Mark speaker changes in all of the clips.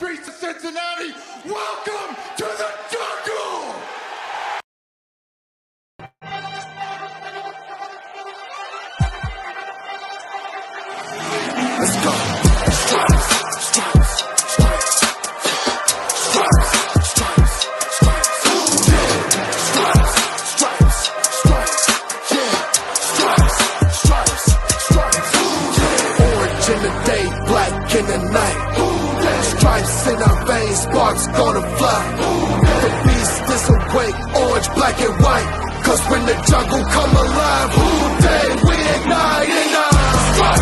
Speaker 1: Streets of Cincinnati, welcome to the sparks gonna fly. The beast is awake, orange, black and white. Cause when the jungle come alive, Who Dey we ignite and uh,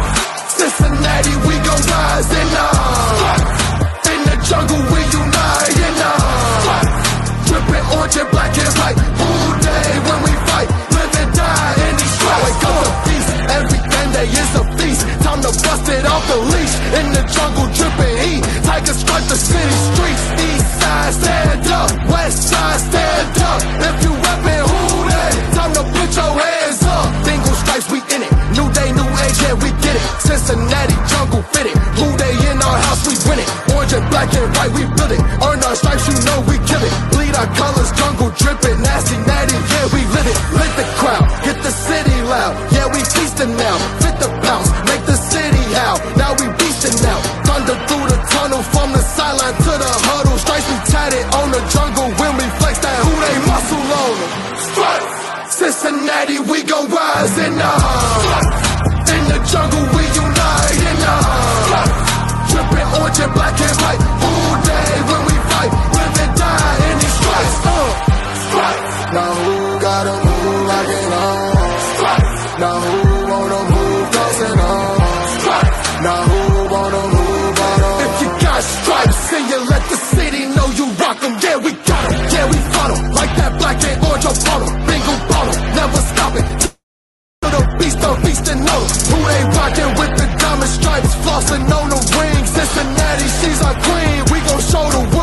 Speaker 1: Cincinnati, we gon' rise and uh, in the jungle we unite and uh, dripping orange and black and white. Who Dey when we fight, live and die in these stripes. Wake up the beast, every day is a feast. Time to bust it off the leash in the jungle, dripping heat. Tigers strike the city streets. East side, stand up. West side, stand up. If you rapping, Who Dey? Time to put your hands up. Bingo stripes, we in it. New day, new age, yeah, we get it. Cincinnati jungle fitted. Who they in our house, we win it. Orange and black and white, we build it. Earn our stripes, you know we kill it. Bleed our colors, jungle dripping. Cincinnati, we gon' rise and uh, in the jungle we unite and uh, dripping orange and black and white. All day when we fight, live and die in these stripes. Uh, stripes. Now who gotta move like it on? Stripes. Now who wanna move crossing on? Stripes. Now who wanna move on? If you got stripes, then you let the city know you rock 'em. Yeah, we got 'em. Yeah, we fought 'em. Like that black and orange upon 'em. With the diamond stripes, flossing on the ring. Cincinnati, she's our queen. We gon' show the world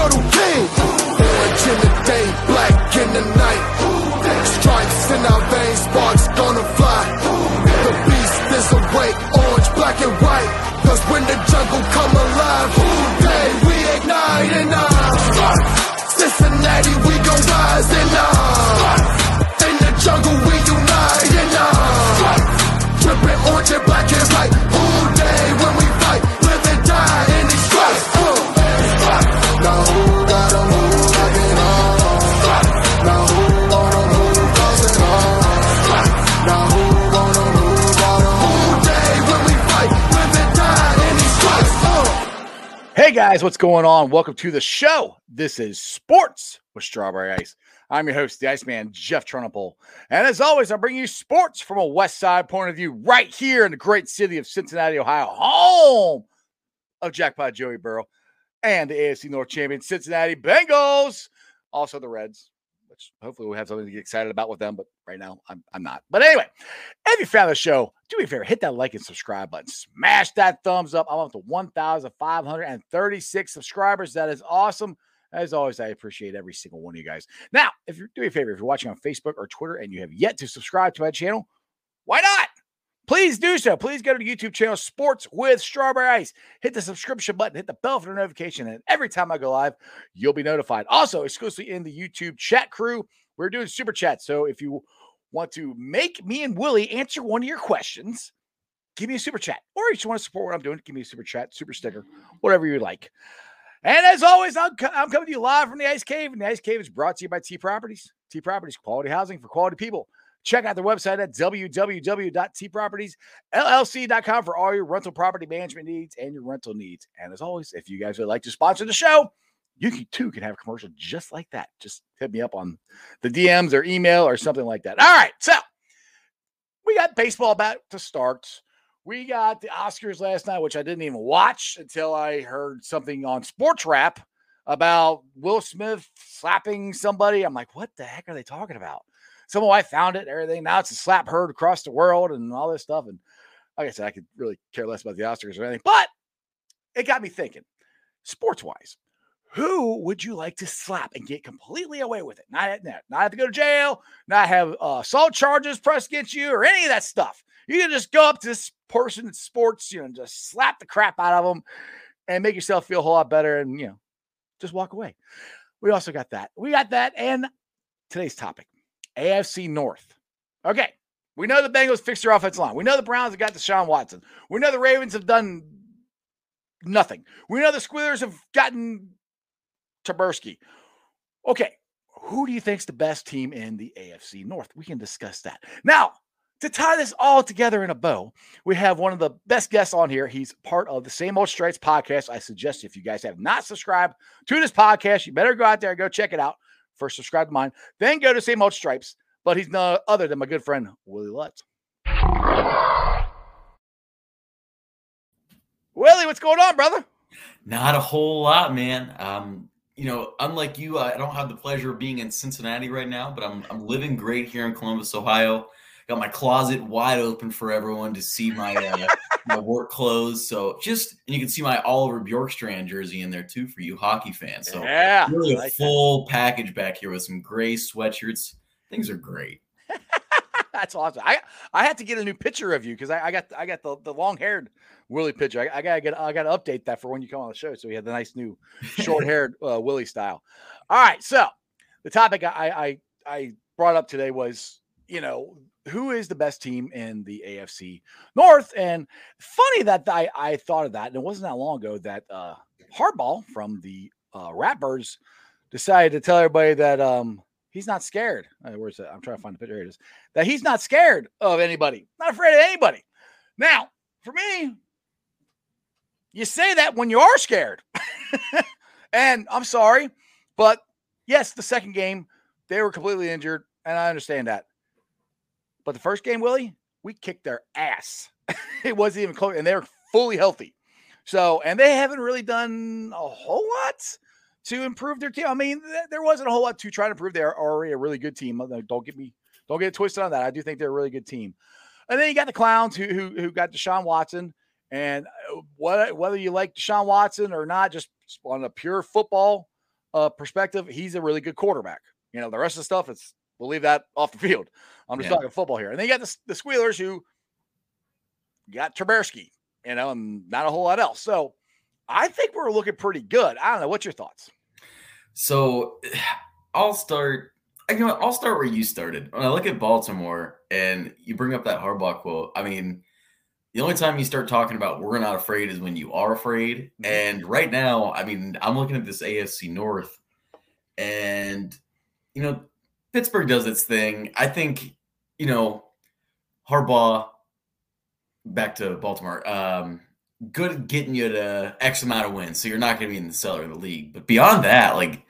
Speaker 2: guys, what's going on? Welcome to the show. This is Sports with Strawberry Ice. I'm your host, the Iceman, Jeff Trunapole. And as always, I bring you sports from a West Side point of view right here in the great city of Cincinnati, Ohio, home of Jackpot Joey Burrow and the AFC North champion Cincinnati Bengals. Also the Reds, which hopefully we'll have something to get excited about with them, but right now I'm, I'm not. But anyway, if you found the show, do me a favor, hit that like and subscribe button. Smash that thumbs up. I'm up to 1,536 subscribers. That is awesome. As always, I appreciate every single one of you guys. Now, if you're do me a favor, if you're watching on Facebook or Twitter and you have yet to subscribe to my channel, why not? Please do so. Please go to the YouTube channel Sports with Strawberry Ice. Hit the subscription button, hit the bell for the notification, and every time I go live, you'll be notified. Also, exclusively in the YouTube chat crew, we're doing super chat. So if you want to make me and Willie answer one of your questions, give me a super chat. Or if you want to support what I'm doing, give me a super chat, super sticker, whatever you like. And as always, I'm, co- I'm coming to you live from the Ice Cave. And the Ice Cave is brought to you by T Properties. T Properties, quality housing for quality people. Check out their website at www.tpropertiesllc.com for all your rental property management needs and your rental needs. And as always, if you guys would like to sponsor the show, you can, too can have a commercial just like that. Just hit me up on the DMs or email or something like that. All right. So we got baseball about to start. We got the Oscars last night, which I didn't even watch until I heard something on Sports Rap about Will Smith slapping somebody. I'm like, what the heck are they talking about? Somehow I found it, everything. Now it's a slap heard across the world and all this stuff. And like I said, I could really care less about the Oscars or anything, but it got me thinking, sports wise, who would you like to slap and get completely away with it? Not, not, not have to go to jail, not have uh, assault charges pressed against you or any of that stuff. You can just go up to this person in sports, you know, and just slap the crap out of them and make yourself feel a whole lot better and, you know, just walk away. We also got that. We got that. And today's topic AFC North. Okay. We know the Bengals fixed their offensive line. We know the Browns have got Deshaun Watson. We know the Ravens have done nothing. We know the Squealers have gotten Trubisky. Okay. Who do you think's the best team in the AFC North? We can discuss that. Now, to tie this all together in a bow, we have one of the best guests on here. He's part of the Same Old Stripes podcast. I suggest if you guys have not subscribed to this podcast, you better go out there and go check it out. First, subscribe to mine, then go to Same Old Stripes. But he's no other than my good friend, Willie Lutz. Willie, what's going on, brother?
Speaker 3: Not a whole lot, man. Um, you know, unlike you, I don't have the pleasure of being in Cincinnati right now, but I'm I'm living great here in Columbus, Ohio got my closet wide open for everyone to see my uh, my work clothes. So just and you can see my Oliver Bjorkstrand jersey in there too for you hockey fans. So
Speaker 2: yeah,
Speaker 3: really a like full that. package back here with some gray sweatshirts. Things are great.
Speaker 2: That's awesome. I I had to get a new picture of you because I, I, got I got the, the long haired Willie picture. I, I, gotta get I gotta update that for when you come on the show. So we had the nice new short haired uh, Willie style. All right, so the topic I, I I brought up today was you know who is the best team in the AFC North? And funny that I, I thought of that, and it wasn't that long ago that uh, Harbaugh from the uh, Ratbirds decided to tell everybody that um, he's not scared. Uh, where's that? I'm trying to find the picture. Here it is. That he's not scared of anybody, not afraid of anybody. Now, for me, you say that when you are scared. and I'm sorry, but yes, the second game, they were completely injured, and I understand that. But the first game, Willie, we kicked their ass. it wasn't even close, and they're fully healthy. So, and they haven't really done a whole lot to improve their team. I mean, th- there wasn't a whole lot to try to improve. They're already a really good team. Don't get me, don't get twisted on that. I do think they're a really good team. And then you got the clowns who who, who got Deshaun Watson. And uh, what, whether you like Deshaun Watson or not, just on a pure football uh, perspective, he's a really good quarterback. You know, the rest of the stuff, it's we'll leave that off the field. I'm just yeah. talking football here. And then you got the, the Squealers who got Trubisky, you know, and not a whole lot else. So I think we're looking pretty good. I don't know. What's your thoughts?
Speaker 3: So I'll start. You know, I'll start where you started. When I look at Baltimore and you bring up that Harbaugh quote, I mean, the only time you start talking about we're not afraid is when you are afraid. Mm-hmm. And right now, I mean, I'm looking at this AFC North, and you know, Pittsburgh does its thing. I think, you know, Harbaugh back to Baltimore. Um, good at getting you to X amount of wins, so you're not going to be in the cellar of the league. But beyond that, like,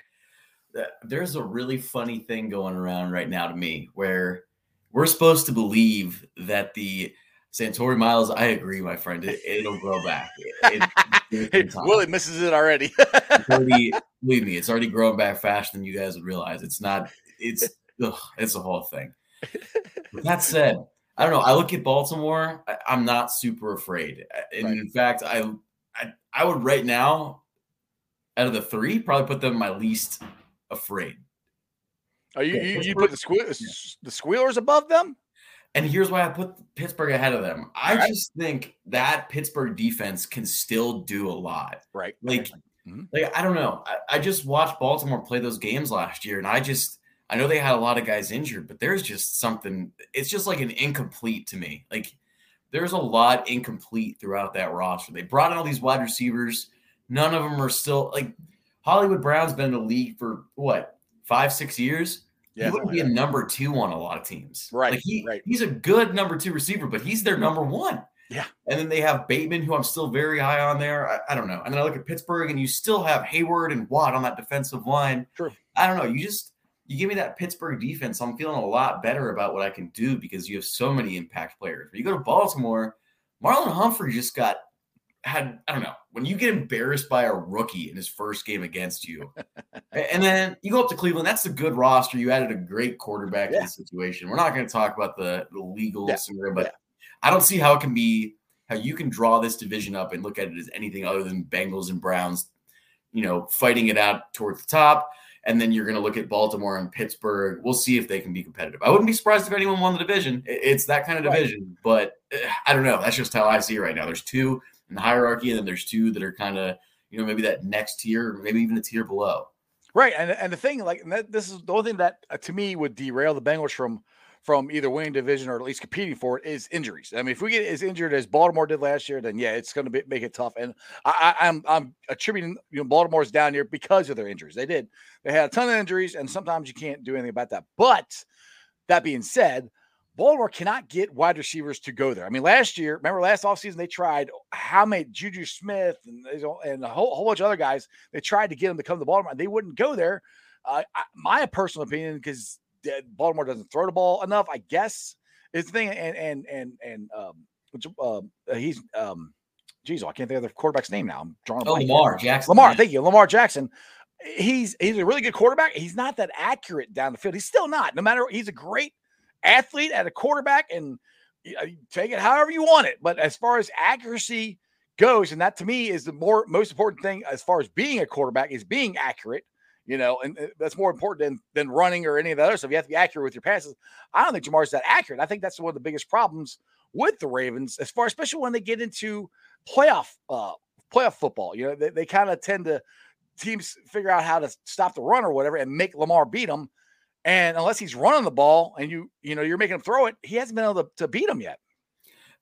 Speaker 3: uh, there's a really funny thing going around right now to me where we're supposed to believe that the Santori Miles, I agree, my friend. It, will grow back. It,
Speaker 2: it, Willie misses it already.
Speaker 3: already. Believe me, it's already growing back faster than you guys would realize. It's not it's ugh, it's a whole thing. With that said, I don't know. I look at Baltimore. I, am not super afraid, and right. in fact, I, I I would right now, out of the three, probably put them my least afraid.
Speaker 2: Are you you, you put the squeal, the squealers above them?
Speaker 3: And here's why I put Pittsburgh ahead of them. I right. just think that Pittsburgh defense can still do a lot.
Speaker 2: Right.
Speaker 3: Like, mm-hmm. like I don't know. I, I just watched Baltimore play those games last year, and I just I know they had a lot of guys injured, but there's just something. It's just like an incomplete to me. Like there's a lot incomplete throughout that roster. They brought in all these wide receivers. None of them are still like Hollywood Brown's been in the league for what five, six years. Yeah, he wouldn't be a number two on a lot of teams.
Speaker 2: Right.
Speaker 3: Like he,
Speaker 2: right.
Speaker 3: he's a good number two receiver, but he's their number one.
Speaker 2: Yeah.
Speaker 3: And then they have Bateman, who I'm still very high on there. I, I, don't know. And then I look at Pittsburgh, and you still have Heyward and Watt on that defensive line.
Speaker 2: True.
Speaker 3: I don't know. You just you give me that Pittsburgh defense, I'm feeling a lot better about what I can do because you have so many impact players. But you go to Baltimore, Marlon Humphrey just got had I don't know when you get embarrassed by a rookie in his first game against you, and then you go up to Cleveland. That's a good roster. You added a great quarterback yeah. to the situation. We're not going to talk about the the legal yeah. scenario, but yeah. I don't see how it can be how you can draw this division up and look at it as anything other than Bengals and Browns, you know, fighting it out towards the top and then you're going to look at Baltimore and Pittsburgh. We'll see if they can be competitive. I wouldn't be surprised if anyone won the division. It's that kind of division, right. but eh, I don't know. That's just how I see it right now. There's two in the hierarchy, and then there's two that are kind of you know, maybe that next tier, maybe even a tier below.
Speaker 2: Right, and and the thing, like and that, this is the only thing that uh, to me would derail the Bengals from from either winning division or at least competing for it is injuries. I mean, if we get as injured as Baltimore did last year, then yeah, it's going to make it tough. And I, I, I'm I'm attributing you know Baltimore's down here because of their injuries. They did they had a ton of injuries, and sometimes you can't do anything about that. But that being said, Baltimore cannot get wide receivers to go there. I mean, last year, remember last offseason, they tried how many Juju Smith and, and a whole, whole bunch of other guys. They tried to get them to come to Baltimore. They wouldn't go there. Uh, I, my personal opinion, because Baltimore doesn't throw the ball enough, I guess, is the thing. And and and and um, which, uh, he's um, geez, oh, I can't think of the quarterback's name now. I'm drawing.
Speaker 3: Oh, Lamar Jackson.
Speaker 2: Lamar, thank you, Lamar Jackson. He's he's a really good quarterback. He's not that accurate down the field. He's still not. No matter, he's a great athlete at a quarterback and take it however you want it. But as far as accuracy goes, and that to me is the more most important thing as far as being a quarterback is being accurate. You know, and uh, that's more important than than running or any of the other stuff. You have to be accurate with your passes. I don't think Jamar's that accurate. I think that's one of the biggest problems with the Ravens, as far especially when they get into playoff uh playoff football. You know, they, they kind of tend to teams figure out how to stop the run or whatever and make Lamar beat them. And unless he's running the ball and you, you know, you're making him throw it, he hasn't been able to, to beat him yet.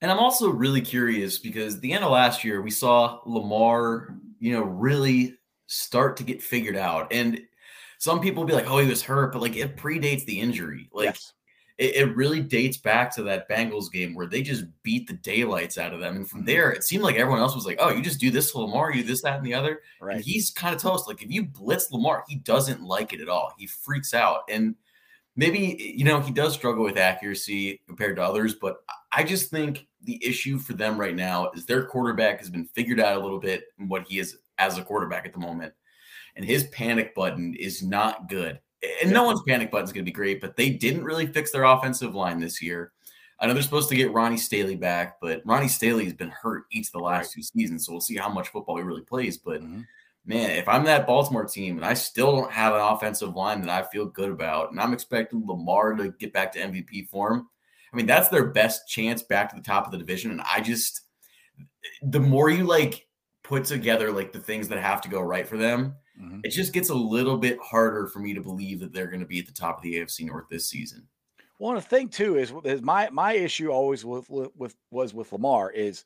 Speaker 3: And I'm also really curious because the end of last year, we saw Lamar, you know, really start to get figured out. And some people be like, oh, he was hurt, but like it predates the injury. Like yes it, it, really dates back to that Bengals game where they just beat the daylights out of them. And from mm-hmm. there, it seemed like everyone else was like, oh, you just do this to Lamar, you this, that, and the other. Right. And he's kind of toast. Like if you blitz Lamar, he doesn't like it at all. He freaks out. And maybe, you know, he does struggle with accuracy compared to others, but I just think the issue for them right now is their quarterback has been figured out a little bit in what he is as a quarterback at the moment. And his panic button is not good and no one's panic button is going to be great, but they didn't really fix their offensive line this year. I know they're supposed to get Ronnie Stanley back, but Ronnie Stanley has been hurt each of the last right. two seasons, so we'll see how much football he really plays. But mm-hmm. man, if I'm that Baltimore team and I still don't have an offensive line that I feel good about, and I'm expecting Lamar to get back to MVP form, I mean that's their best chance back to the top of the division. And I just, the more you like put together like the things that have to go right for them, mm-hmm. it just gets a little bit harder for me to believe that they're going to be at the top of the AFC North this season.
Speaker 2: Well, the thing too is, is my my issue always with, with was with Lamar is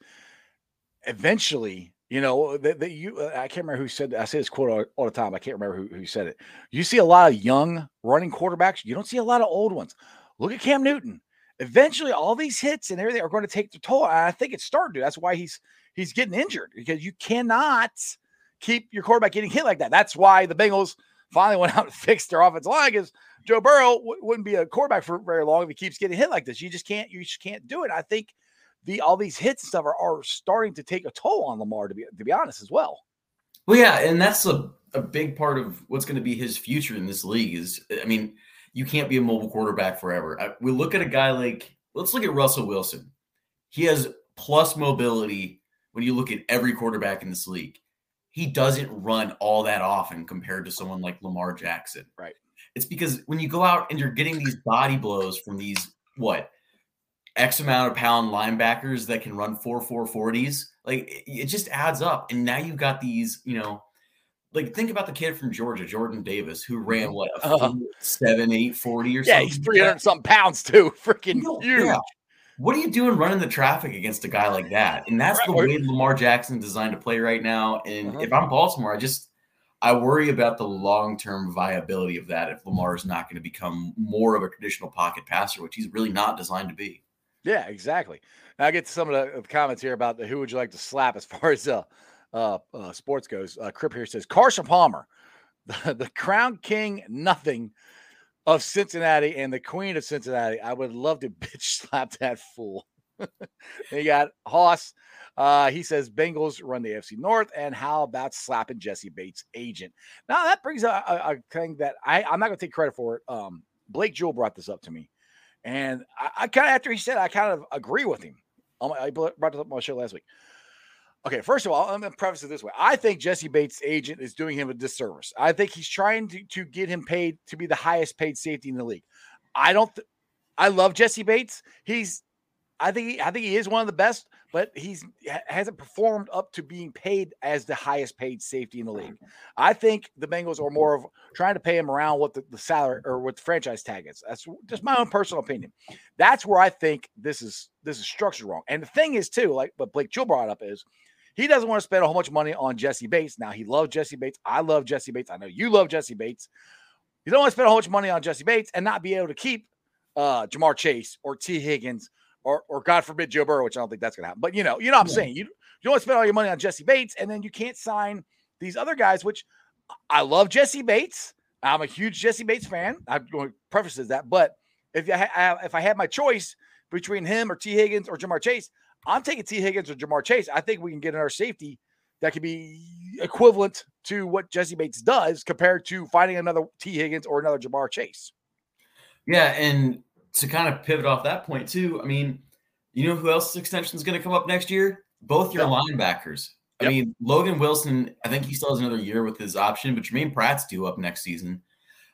Speaker 2: eventually, you know, that, you I can't remember who said I say this quote all, all, the time. I can't remember who, who said it. You see a lot of young running quarterbacks. You don't see a lot of old ones. Look at Cam Newton. Eventually, all these hits and everything are going to take the toll. And I think it's starting to. That's why he's he's getting injured because you cannot keep your quarterback getting hit like that. That's why the Bengals finally went out and fixed their offensive line because Joe Burrow w- wouldn't be a quarterback for very long if he keeps getting hit like this. You just can't, you just can't do it. I think the all these hits and stuff are, are starting to take a toll on Lamar to be to be honest as well.
Speaker 3: Well, yeah, and that's a, a big part of what's going to be his future in this league. Is I mean, you can't be a mobile quarterback forever. I, we look at a guy like let's look at Russell Wilson. He has plus mobility when you look at every quarterback in this league he doesn't run all that often compared to someone like Lamar Jackson.
Speaker 2: Right.
Speaker 3: It's because when you go out and you're getting these body blows from these what X amount of pound linebackers that can run four four forties, like it just adds up. And now you've got these, you know, like think about the kid from Georgia, Jordan Davis, who ran mm-hmm. what a uh, seven, eight, 40 or
Speaker 2: yeah,
Speaker 3: something.
Speaker 2: he's 300 something pounds too. Freaking huge. Yeah
Speaker 3: what are you doing running the traffic against a guy like that? And that's the way Lamar Jackson is designed to play right now. And uh-huh. if I'm Baltimore, I just I worry about the long term viability of that if Lamar is not going to become more of a traditional pocket passer, which he's really not designed to be.
Speaker 2: Yeah, exactly. Now I get to some of the comments here about the who would you like to slap as far as uh, uh, uh sports goes. Uh, Crip here says Carson Palmer, the, the crown king, nothing of Cincinnati and the Queen of Cincinnati. I would love to bitch slap that fool. they got Hoss. Uh, he says Bengals run the AFC North, and how about slapping Jessie Bates' agent? Now that brings a, a, a thing that I, I'm not going to take credit for it. Um, Blake Jewell brought this up to me, and I, I kind of after he said, I kind of agree with him. I brought this up on my show last week. Okay, first of all, I'm going to preface it this way. I think Jessie Bates' agent is doing him a disservice. I think he's trying to, to get him paid to be the highest paid safety in the league. I don't. Th- I love Jessie Bates. He's I think he, I think he is one of the best, but he's hasn't performed up to being paid as the highest paid safety in the league. I think the Bengals are more of trying to pay him around what the, the salary or what the franchise tag is. That's just my own personal opinion. That's where I think this is this is structured wrong. And the thing is too, like what Blake Chill brought up is he doesn't want to spend a whole bunch of money on Jessie Bates. Now he loves Jessie Bates. I love Jessie Bates. I know you love Jessie Bates. You don't want to spend a whole bunch of money on Jessie Bates and not be able to keep uh, Ja'Marr Chase or Tee Higgins or, or God forbid Joe Burrow, which I don't think that's to happen. But you know, you know what I'm
Speaker 3: Yeah.
Speaker 2: saying. You you don't want to spend all your money on Jessie Bates, and then you can't sign these other guys. Which I love Jessie Bates. I'm a huge Jessie Bates fan. I'm going to preface that, but if I ha- if I had my choice between him or Tee Higgins or Ja'Marr Chase, I'm taking Tee Higgins or Ja'Marr Chase. I think we can get another safety that could be equivalent to what Jessie Bates does compared to finding another Tee Higgins or another Ja'Marr Chase.
Speaker 3: Yeah, and to kind of pivot off that point too, I mean, you know who else's extension is going to come up next year? Both your linebackers. I
Speaker 2: Yep.
Speaker 3: mean, Logan Wilson, I think he still has another year with his option, but Germaine Pratt's due up next season.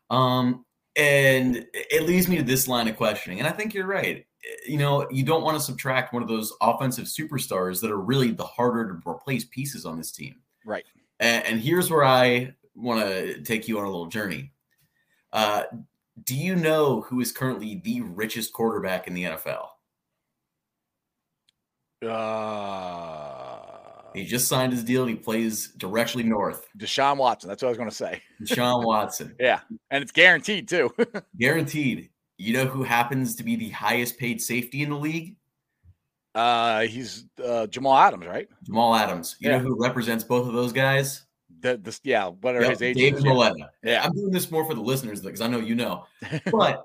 Speaker 3: Um, and it leads me to this line of questioning, and I think you're right. You know, you don't want to subtract one of those offensive superstars that are really the harder to replace pieces on this team.
Speaker 2: Right.
Speaker 3: And, and here's where I want to take you on a little journey. Uh, do you know who is currently the richest quarterback in the NFL?
Speaker 2: Uh,
Speaker 3: He just signed his deal. And he plays directly north.
Speaker 2: Deshaun Watson. That's what I was going to say.
Speaker 3: Deshaun Watson, yeah,
Speaker 2: And it's guaranteed too.
Speaker 3: guaranteed. You know who happens to be the highest paid safety in the league?
Speaker 2: uh, he's uh, Jamal Adams, right?
Speaker 3: Jamal Adams. You
Speaker 2: Yeah.
Speaker 3: know who represents both of those guys?
Speaker 2: The, this, yeah, what are
Speaker 3: Yep,
Speaker 2: his ages?
Speaker 3: David
Speaker 2: Yeah.
Speaker 3: Mulugheta.
Speaker 2: Yeah.
Speaker 3: I'm doing this more for the listeners because I know you know. But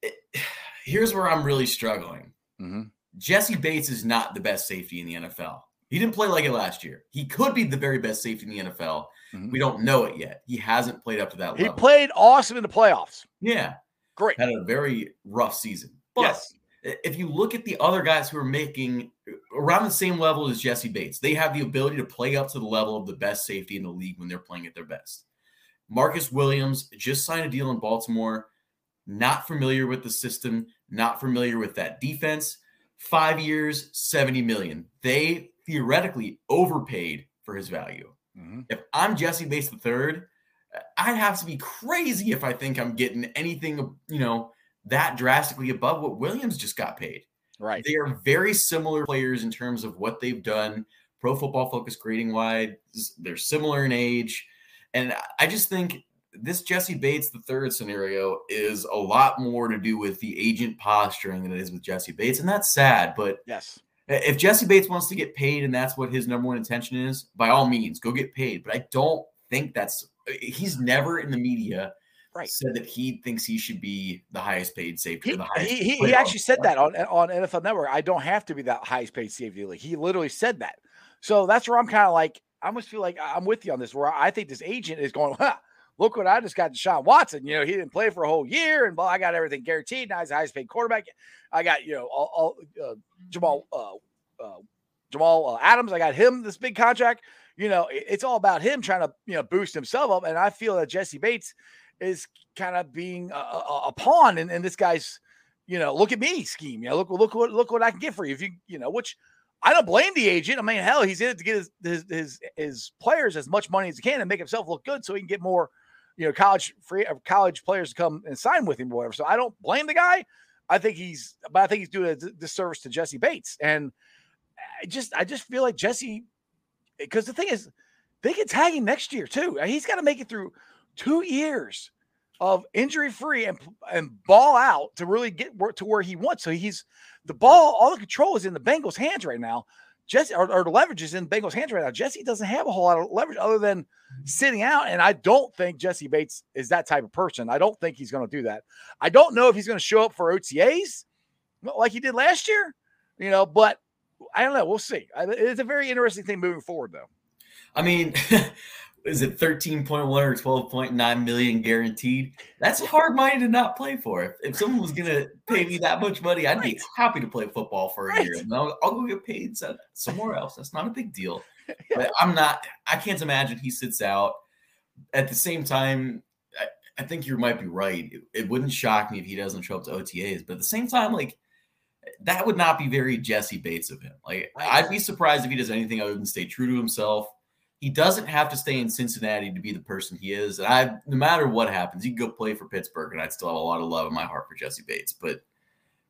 Speaker 3: it- here's where I'm really struggling.
Speaker 2: Mhm.
Speaker 3: Jessie Bates is not the best safety in the NFL. He didn't play like it last year. He could be the very best safety in the NFL.
Speaker 2: Mhm.
Speaker 3: We don't know it yet. He hasn't played up to that
Speaker 2: He
Speaker 3: level.
Speaker 2: He played awesome in the playoffs.
Speaker 3: yeah,
Speaker 2: Great.
Speaker 3: had a very rough season. But
Speaker 2: yes.
Speaker 3: if you look at the other guys who are making around the same level as Jessie Bates, they have the ability to play up to the level of the best safety in the league when they're playing at their best. Marcus Williams just signed a deal in Baltimore, not familiar with the system, not familiar with that defense. Five years, 70 million. They theoretically overpaid for his value.
Speaker 2: Mhm.
Speaker 3: If I'm Jessie Bates the third, I'd have to be crazy if I think I'm getting anything, you know, that drastically above what Williams just got paid.
Speaker 2: Right.
Speaker 3: They are very similar players in terms of what they've done, pro football focus grading wide. They're similar in age. And I just think this Jessie Bates the third scenario is a lot more to do with the agent posturing than it is with Jessie Bates. And that's sad. But
Speaker 2: Yes.
Speaker 3: if Jessie Bates wants to get paid and that's what his number one intention is, by all means, go get paid. But I don't think that's he's never in the media
Speaker 2: Right.
Speaker 3: said that he thinks he should be the highest paid safety.
Speaker 2: He,
Speaker 3: the
Speaker 2: he, he, he actually said that on, on NFL Network. I don't have to be that highest paid safety league. He literally said that. So that's where I'm kind of like, I almost feel like I'm with you on this, where I think this agent is going, huh, look what I just got Deshaun Watson. You know, he didn't play for a whole year and blah, I got everything guaranteed. Now he's the highest paid quarterback. I got, you know, all, all uh, Jamal, uh, uh, Jamal uh, Adams. I got him this big contract. You know, it's all about him trying to, you know, boost himself up. And I feel that Jessie Bates is kind of being a, a, a pawn in, in this guy's, you know, look at me scheme. You know, look, look what, look what I can get for you. If you, you know, which I don't blame the agent. I mean, hell, he's in it to get his, his, his, his players as much money as he can and make himself look good so he can get more, you know, college free uh, college players to come and sign with him or whatever. So I don't blame the guy. I think he's, but I think he's doing a disservice to Jessie Bates. And I just, I just feel like Jessie, because the thing is, they can tag him next year too. He's got to make it through two years of injury free and and ball out to really get to where he wants. So he's the ball, all the control is in the Bengals' hands right now. Jessie or, or the leverage is in Bengals' hands right now. Jessie doesn't have a whole lot of leverage other than sitting out. And I don't think Jessie Bates is that type of person. I don't think he's going to do that. I don't know if he's going to show up for OTAs like he did last year, you know, but I don't know. We'll see. It's a very interesting thing moving forward, though.
Speaker 3: I mean, is it 13.1 or 12.9 million guaranteed? That's hard money to not play for. If, if someone was going to pay me that much money, I'd be happy to play football for a year. And I'll, I'll go get paid somewhere else. That's not a big deal. But I'm not, I can't imagine he sits out. At the same time, I, I think you might be right. It, it wouldn't shock me if he doesn't show up to OTAs. But at the same time, like, that would not be very Jessie Bates of him. Like. I'd be surprised if he does anything other than stay true to himself. He doesn't have to stay in Cincinnati to be the person he is. And I no matter what happens, he can go play for Pittsburgh, and I'd still have a lot of love in my heart for Jessie Bates. But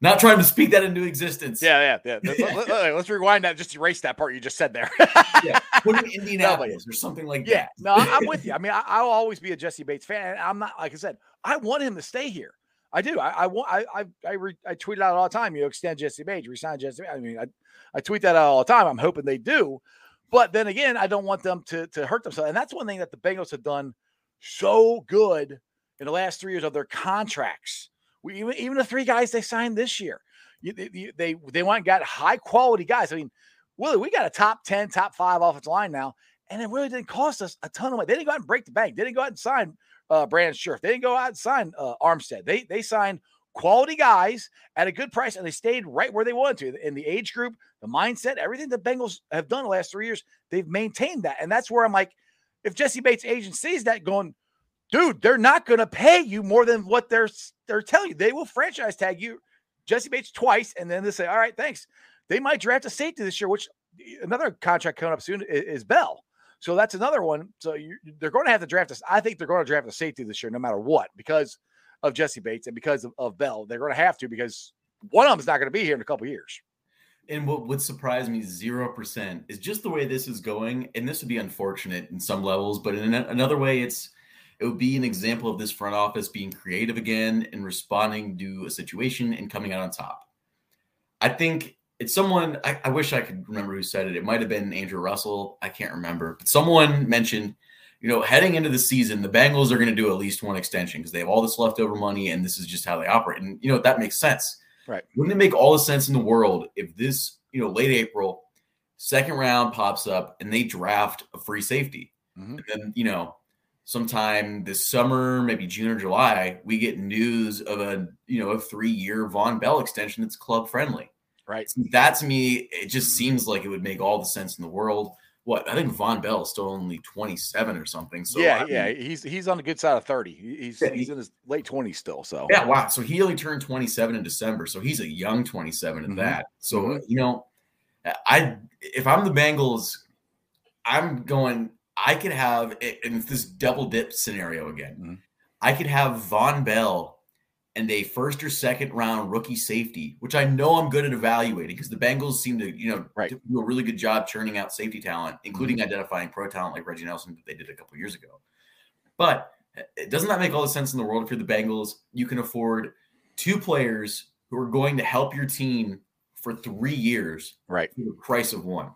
Speaker 3: not trying to speak that into existence.
Speaker 2: Yeah, yeah, yeah. Let, us rewind that. Just erase that part you just said there.
Speaker 3: yeah. Put in Indianapolis or something like
Speaker 2: Yeah,
Speaker 3: that.
Speaker 2: no, I'm with you. I mean, I, I'll always be a Jessie Bates fan. I'm not, like I said, I want him to stay here. I do. I, I want. I I I, re, I tweet it out all the time. You know, extend Jessie Bates, resign Jessie. Bates. I mean, I, I tweet that out all the time. I'm hoping they do, but then again, I don't want them to to hurt themselves. And that's one thing that the Bengals have done so good in the last three years of their contracts. We even even the three guys they signed this year, you, they, they they went and got high quality guys. I mean, Willie, we got a top ten, top five offensive line now and it really didn't cost us a ton of money. They didn't go out and break the bank. They didn't go out and sign uh, Brandon Scherff. They didn't go out and sign uh, Armstead. They they signed quality guys at a good price, and they stayed right where they wanted to in the age group, the mindset, everything the Bengals have done the last three years. They've maintained that, and that's where I'm like, if Jessie Bates' agent sees that, going, dude, they're not going to pay you more than what they're they're telling you. They will franchise tag you, Jessie Bates, twice, and then they say, all right, thanks. They might draft a safety this year, which another contract coming up soon is, is Bell. So that's another one. So you, they're going to have to draft us. I think they're going to draft a safety this year, no matter what, because of Jessie Bates and because of, of Bell. They're going to have to because one of them is not going to be here in a couple years.
Speaker 3: And what would surprise me zero percent is just the way this is going. And this would be unfortunate in some levels, but in another way, it's it would be an example of this front office being creative again and responding to a situation and coming out on top. I think it's someone I, I, wish I could remember who said it. It might have been Andrew Russell. I can't remember, but someone mentioned, you know, heading into the season, the Bengals are going to do at least one extension because they have all this leftover money and this is just how they operate. And you know that makes sense,
Speaker 2: right?
Speaker 3: Wouldn't it make all the sense in the world if this, you know, late April, second round pops up and they draft a free safety,
Speaker 2: mm-hmm.
Speaker 3: and then you know, sometime this summer, maybe June or July, we get news of a you know a three year Vonn Bell extension that's club friendly
Speaker 2: right?
Speaker 3: That to me, it just seems like it would make all the sense in the world. What I think Vonn Bell is still only 27 or something. So
Speaker 2: yeah,
Speaker 3: I mean,
Speaker 2: yeah, he's he's on the good side of 30. He's
Speaker 3: Yeah,
Speaker 2: he's in his late 20s still. So
Speaker 3: yeah, wow. So he only turned 27 in December. So he's a young 27 at
Speaker 2: Mhm.
Speaker 3: that. So
Speaker 2: Mhm.
Speaker 3: you know, I if I'm the Bengals, I'm going. I could have it in this double dip scenario again.
Speaker 2: Mhm.
Speaker 3: I could have Vonn Bell and a first or second round rookie safety, which I know I'm good at evaluating because the Bengals seem to, you know,
Speaker 2: Right. Mm-hmm.
Speaker 3: do a really good job churning out safety talent, including identifying pro talent like Reggie Nelson that they did a couple years ago. But doesn't that make all the sense in the world if you're the Bengals? You can afford two players who are going to help your team for three years
Speaker 2: right.
Speaker 3: for the price of one.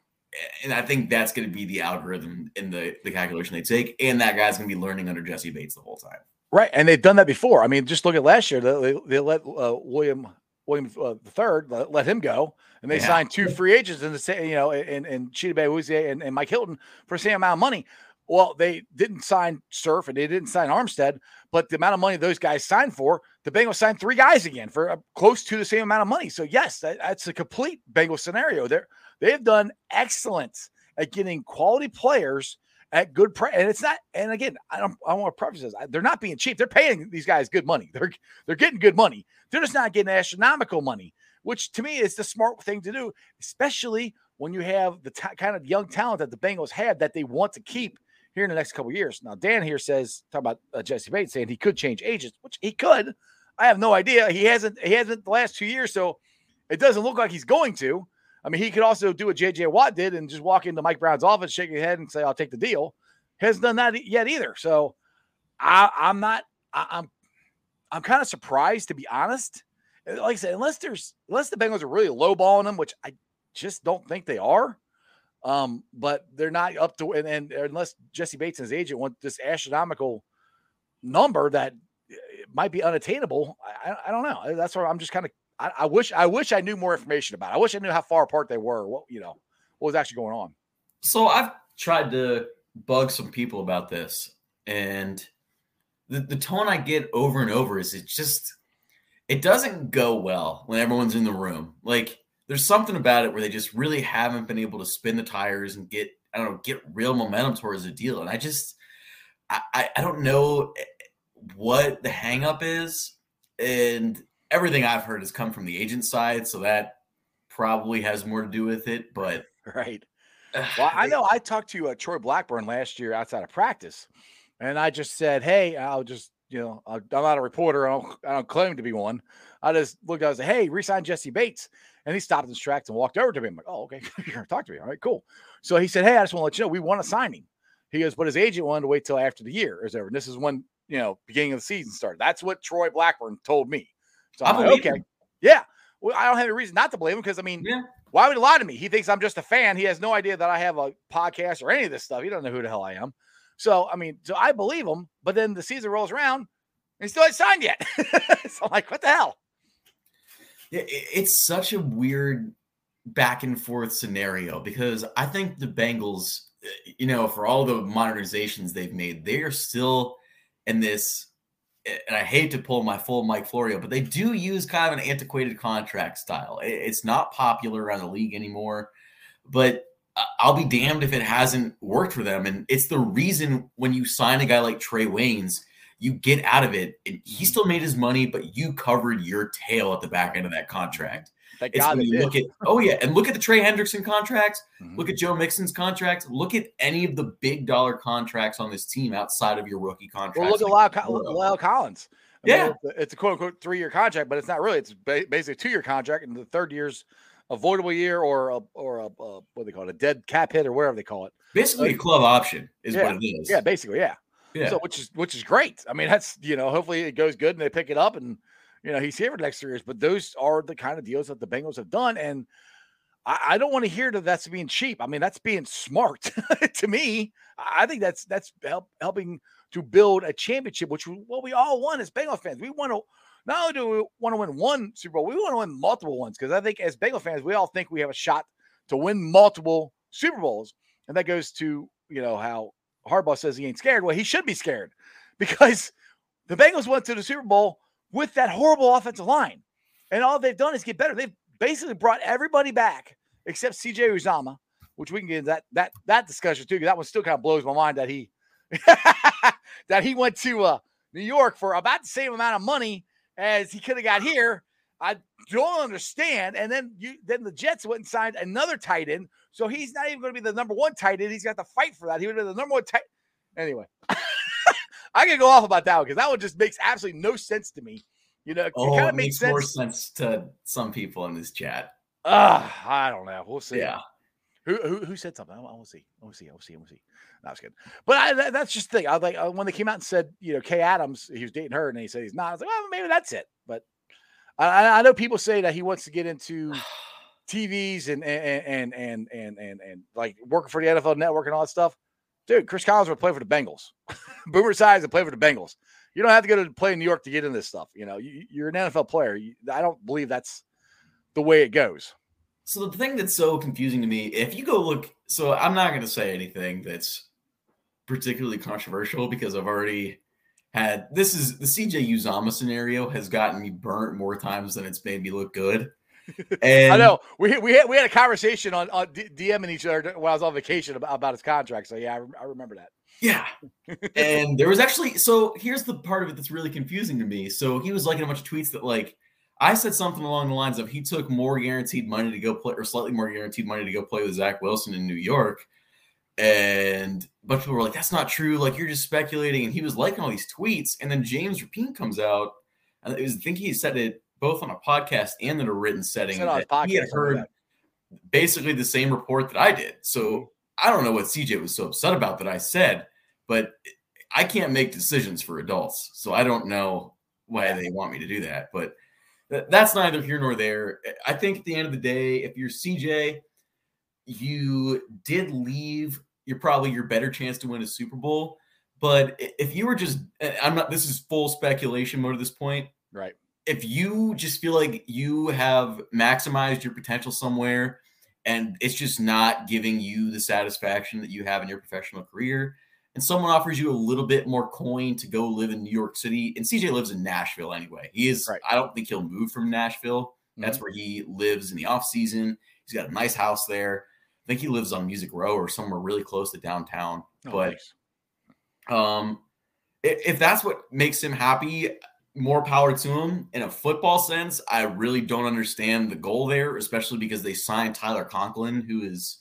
Speaker 3: And I think that's going to be the algorithm in the, the calculation they take. And that guy's going to be learning under Jessie Bates the whole time.
Speaker 2: Right, and they've done that before. I mean, just look at last year. They, they let uh, William William uh, the third let, let him go, and they
Speaker 3: Yeah.
Speaker 2: signed two free agents in the same, you know, and and Chidobe Awuzie and, and Mike Hilton for the same amount of money. Well, they didn't sign Scherff and they didn't sign Armstead, but the amount of money those guys signed for, the Bengals signed three guys again for uh, close to the same amount of money. So yes, that, that's a complete Bengals scenario. They're they've done excellent at getting quality players at good price. And it's not, and again, I don't I want to preface this. I- They're not being cheap. They're paying these guys good money. They're they're getting good money. They're just not getting astronomical money, which to me is the smart thing to do, especially when you have the ta- kind of young talent that the Bengals have that they want to keep here in the next couple years. Now, Dan here says, talk about uh, Jessie Bates saying he could change agents, which he could. I have no idea. He hasn't. He hasn't the last two years, so it doesn't look like he's going to. I mean, he could also do what JJ Watt did and just walk into Mike Brown's office, shake his head, and say, "I'll take the deal." Hasn't done that yet either. So, I, I'm not. I, I'm. I'm kind of surprised, to be honest. Like I said, unless there's unless the Bengals are really lowballing them, which I just don't think they are. Um, but they're not up to and, and unless Jessie Bates and his agent want this astronomical number that uh, might be unattainable. I, I- don't know. That's where I'm just kind of. I, I wish I wish I knew more information about. It. I wish I knew how far apart they were. What you know, what was actually going on.
Speaker 3: So I've tried to bug some people about this, and the, the tone I get over and over is it just it doesn't go well when everyone's in the room. Like there's something about it where they just really haven't been able to spin the tires and get I don't know get real momentum towards the deal. And I just I I, I don't know eh, what the hangup is, and everything I've heard has come from the agent side, so that probably has more to do with it, but
Speaker 2: Right. Well, I know I talked to uh, Troy Blackburn last year outside of practice, and I just said, "Hey, I'll just you know I'll, I'm not a reporter. I don't, I don't claim to be one. I just looked. I was like, hey, resign Jessie Bates, and he stopped in his tracks and walked over to me. I'm like, oh, okay, you're gonna talk to me. All right, cool. So he said, hey, I just want to let you know we want to sign him. He goes, but his agent wanted to wait till after the year is over. And this is when you know beginning of the season started. That's what Troy Blackburn told me. So I'm like, okay,
Speaker 3: him.
Speaker 2: yeah. Well, I don't have any reason not to believe him because I mean,
Speaker 3: Yeah.
Speaker 2: why would he lie to me? He thinks I'm just a fan. He has no idea that I have a podcast or any of this stuff. He doesn't know who the hell I am. So I mean, so I believe him. But then the season rolls around and he still hasn't signed yet. so I'm like, what the hell?
Speaker 3: Yeah, it's such a weird back and forth scenario because I think the Bengals, uh, you know, for all the modernizations they've made, they are still in this. And I hate to pull my full Mike Florio, but they do use kind of an antiquated contract style. It's not popular around the league anymore, but I'll be damned if it hasn't worked for them. And it's the reason when you sign a guy like Trae Waynes, you get out of it. And he still made his money, but you covered your tail at the back end of that contract.
Speaker 2: Thank
Speaker 3: It's
Speaker 2: God
Speaker 3: when you
Speaker 2: did.
Speaker 3: look at oh yeah, and look at the Trey Hendrickson contracts.
Speaker 2: Mhm.
Speaker 3: Look at Joe Mixon's contracts. Look at any of the big dollar contracts on this team outside of your rookie contracts.
Speaker 2: Well, look at
Speaker 3: like La'el,
Speaker 2: La'el Collins. I
Speaker 3: Yeah.
Speaker 2: mean, it's, a, it's a quote unquote three year contract, but it's not really. It's ba- basically a two year contract, and the third year's avoidable year or a or a, uh what do they call it, a dead cap hit or whatever they call it.
Speaker 3: Basically, a club option is
Speaker 2: Yeah,
Speaker 3: what it is.
Speaker 2: Yeah, basically, yeah.
Speaker 3: yeah.
Speaker 2: So which is which is great. I mean, that's you know, hopefully it goes good and they pick it up and you know he's here for next three years. But those are the kind of deals that the Bengals have done, and I, I don't want to hear that that's being cheap. I mean, that's being smart to me. I I think that's that's help, helping to build a championship, which we, what we all want as Bengal fans. We want to not only do we want to win one Super Bowl, we want to win multiple ones because I think as Bengal fans, we all think we have a shot to win multiple Super Bowls, and that goes to you know how Harbaugh says he ain't scared. Well, he should be scared because the Bengals went to the Super Bowl with that horrible offensive line, and all they've done is get better. They've basically brought everybody back except CJ Uzomah, which we can get into that that that discussion too. That one still kind of blows my mind that he that he went to uh, New York for about the same amount of money as he could have got here. I don't understand. And then you then the Jets went and signed another tight end. So he's not even going to be the number one tight end. He's got to fight for that. He would be the number one tight. Anyway, I can go off about that one because that one just makes absolutely no sense to me. You know, it
Speaker 3: oh,
Speaker 2: kind of makes
Speaker 3: makes more
Speaker 2: sense.
Speaker 3: sense to some people in this chat.
Speaker 2: Ah, I don't know. We'll see.
Speaker 3: Yeah.
Speaker 2: Who, who who said something? I want to see. I want to see. I want to see. I want to see. I was kidding. But I, that, that's just the thing. I like uh, when they came out and said, you know, Kay Adams, he was dating her, and he said he's not. I was like, well, maybe that's it. But I, I I know people say that he wants to get into TVs and and and and and and, and like working for the NFL Network and all that stuff. Dude, Chris Collins would play for the Bengals. Boomer Sides would play for the Bengals. You don't have to go to play in New York to get in this stuff. You know, you, you're an NFL player. You, I don't believe that's the way it goes.
Speaker 3: So the thing that's so confusing to me, if you go look, so I'm not going to say anything that's particularly controversial because I've already had this is the CJ Uzomah scenario has gotten me burnt more times than it's made me look good. And
Speaker 2: I know we we had, we had a conversation on, on DMing each other when I was on vacation about, about his contract. So yeah, I, rem- I remember that.
Speaker 3: Yeah. and there was actually so here's the part of it that's really confusing to me. So he was liking a bunch of tweets that like I said something along the lines of he took more guaranteed money to go play or slightly more guaranteed money to go play with Zach Wilson in New York. And a bunch of people were like, that's not true. Like you're just speculating. And he was liking all these tweets. And then James Rapien comes out. And it was, I think he said it both on a podcast and in a written setting.
Speaker 2: On his
Speaker 3: he had
Speaker 2: podcast,
Speaker 3: heard basically the same report that I did. So I don't know what CJ was so upset about that I said, but I can't make decisions for adults. So I don't know why they want me to do that. But th- that's neither here nor there. I think at the end of the day, if you're CJ, you did leave, you're probably your better chance to win a Super Bowl. But if you were just, I'm not, this is full speculation mode at this point
Speaker 2: Right.
Speaker 3: If you just feel like you have maximized your potential somewhere and it's just not giving you the satisfaction that you have in your professional career and someone offers you a little bit more coin to go live in New York City and CJ lives in Nashville anyway. He is
Speaker 2: Right.
Speaker 3: I don't think he'll move from Nashville. That's where he lives in the off season. He's got a nice house there. I think he lives on Music Row or somewhere really close to downtown.
Speaker 2: Oh,
Speaker 3: but
Speaker 2: nice.
Speaker 3: um, if that's what makes him happy, more power to him. In a football sense, I really don't understand the goal there, especially because they signed Tyler Conklin, who is,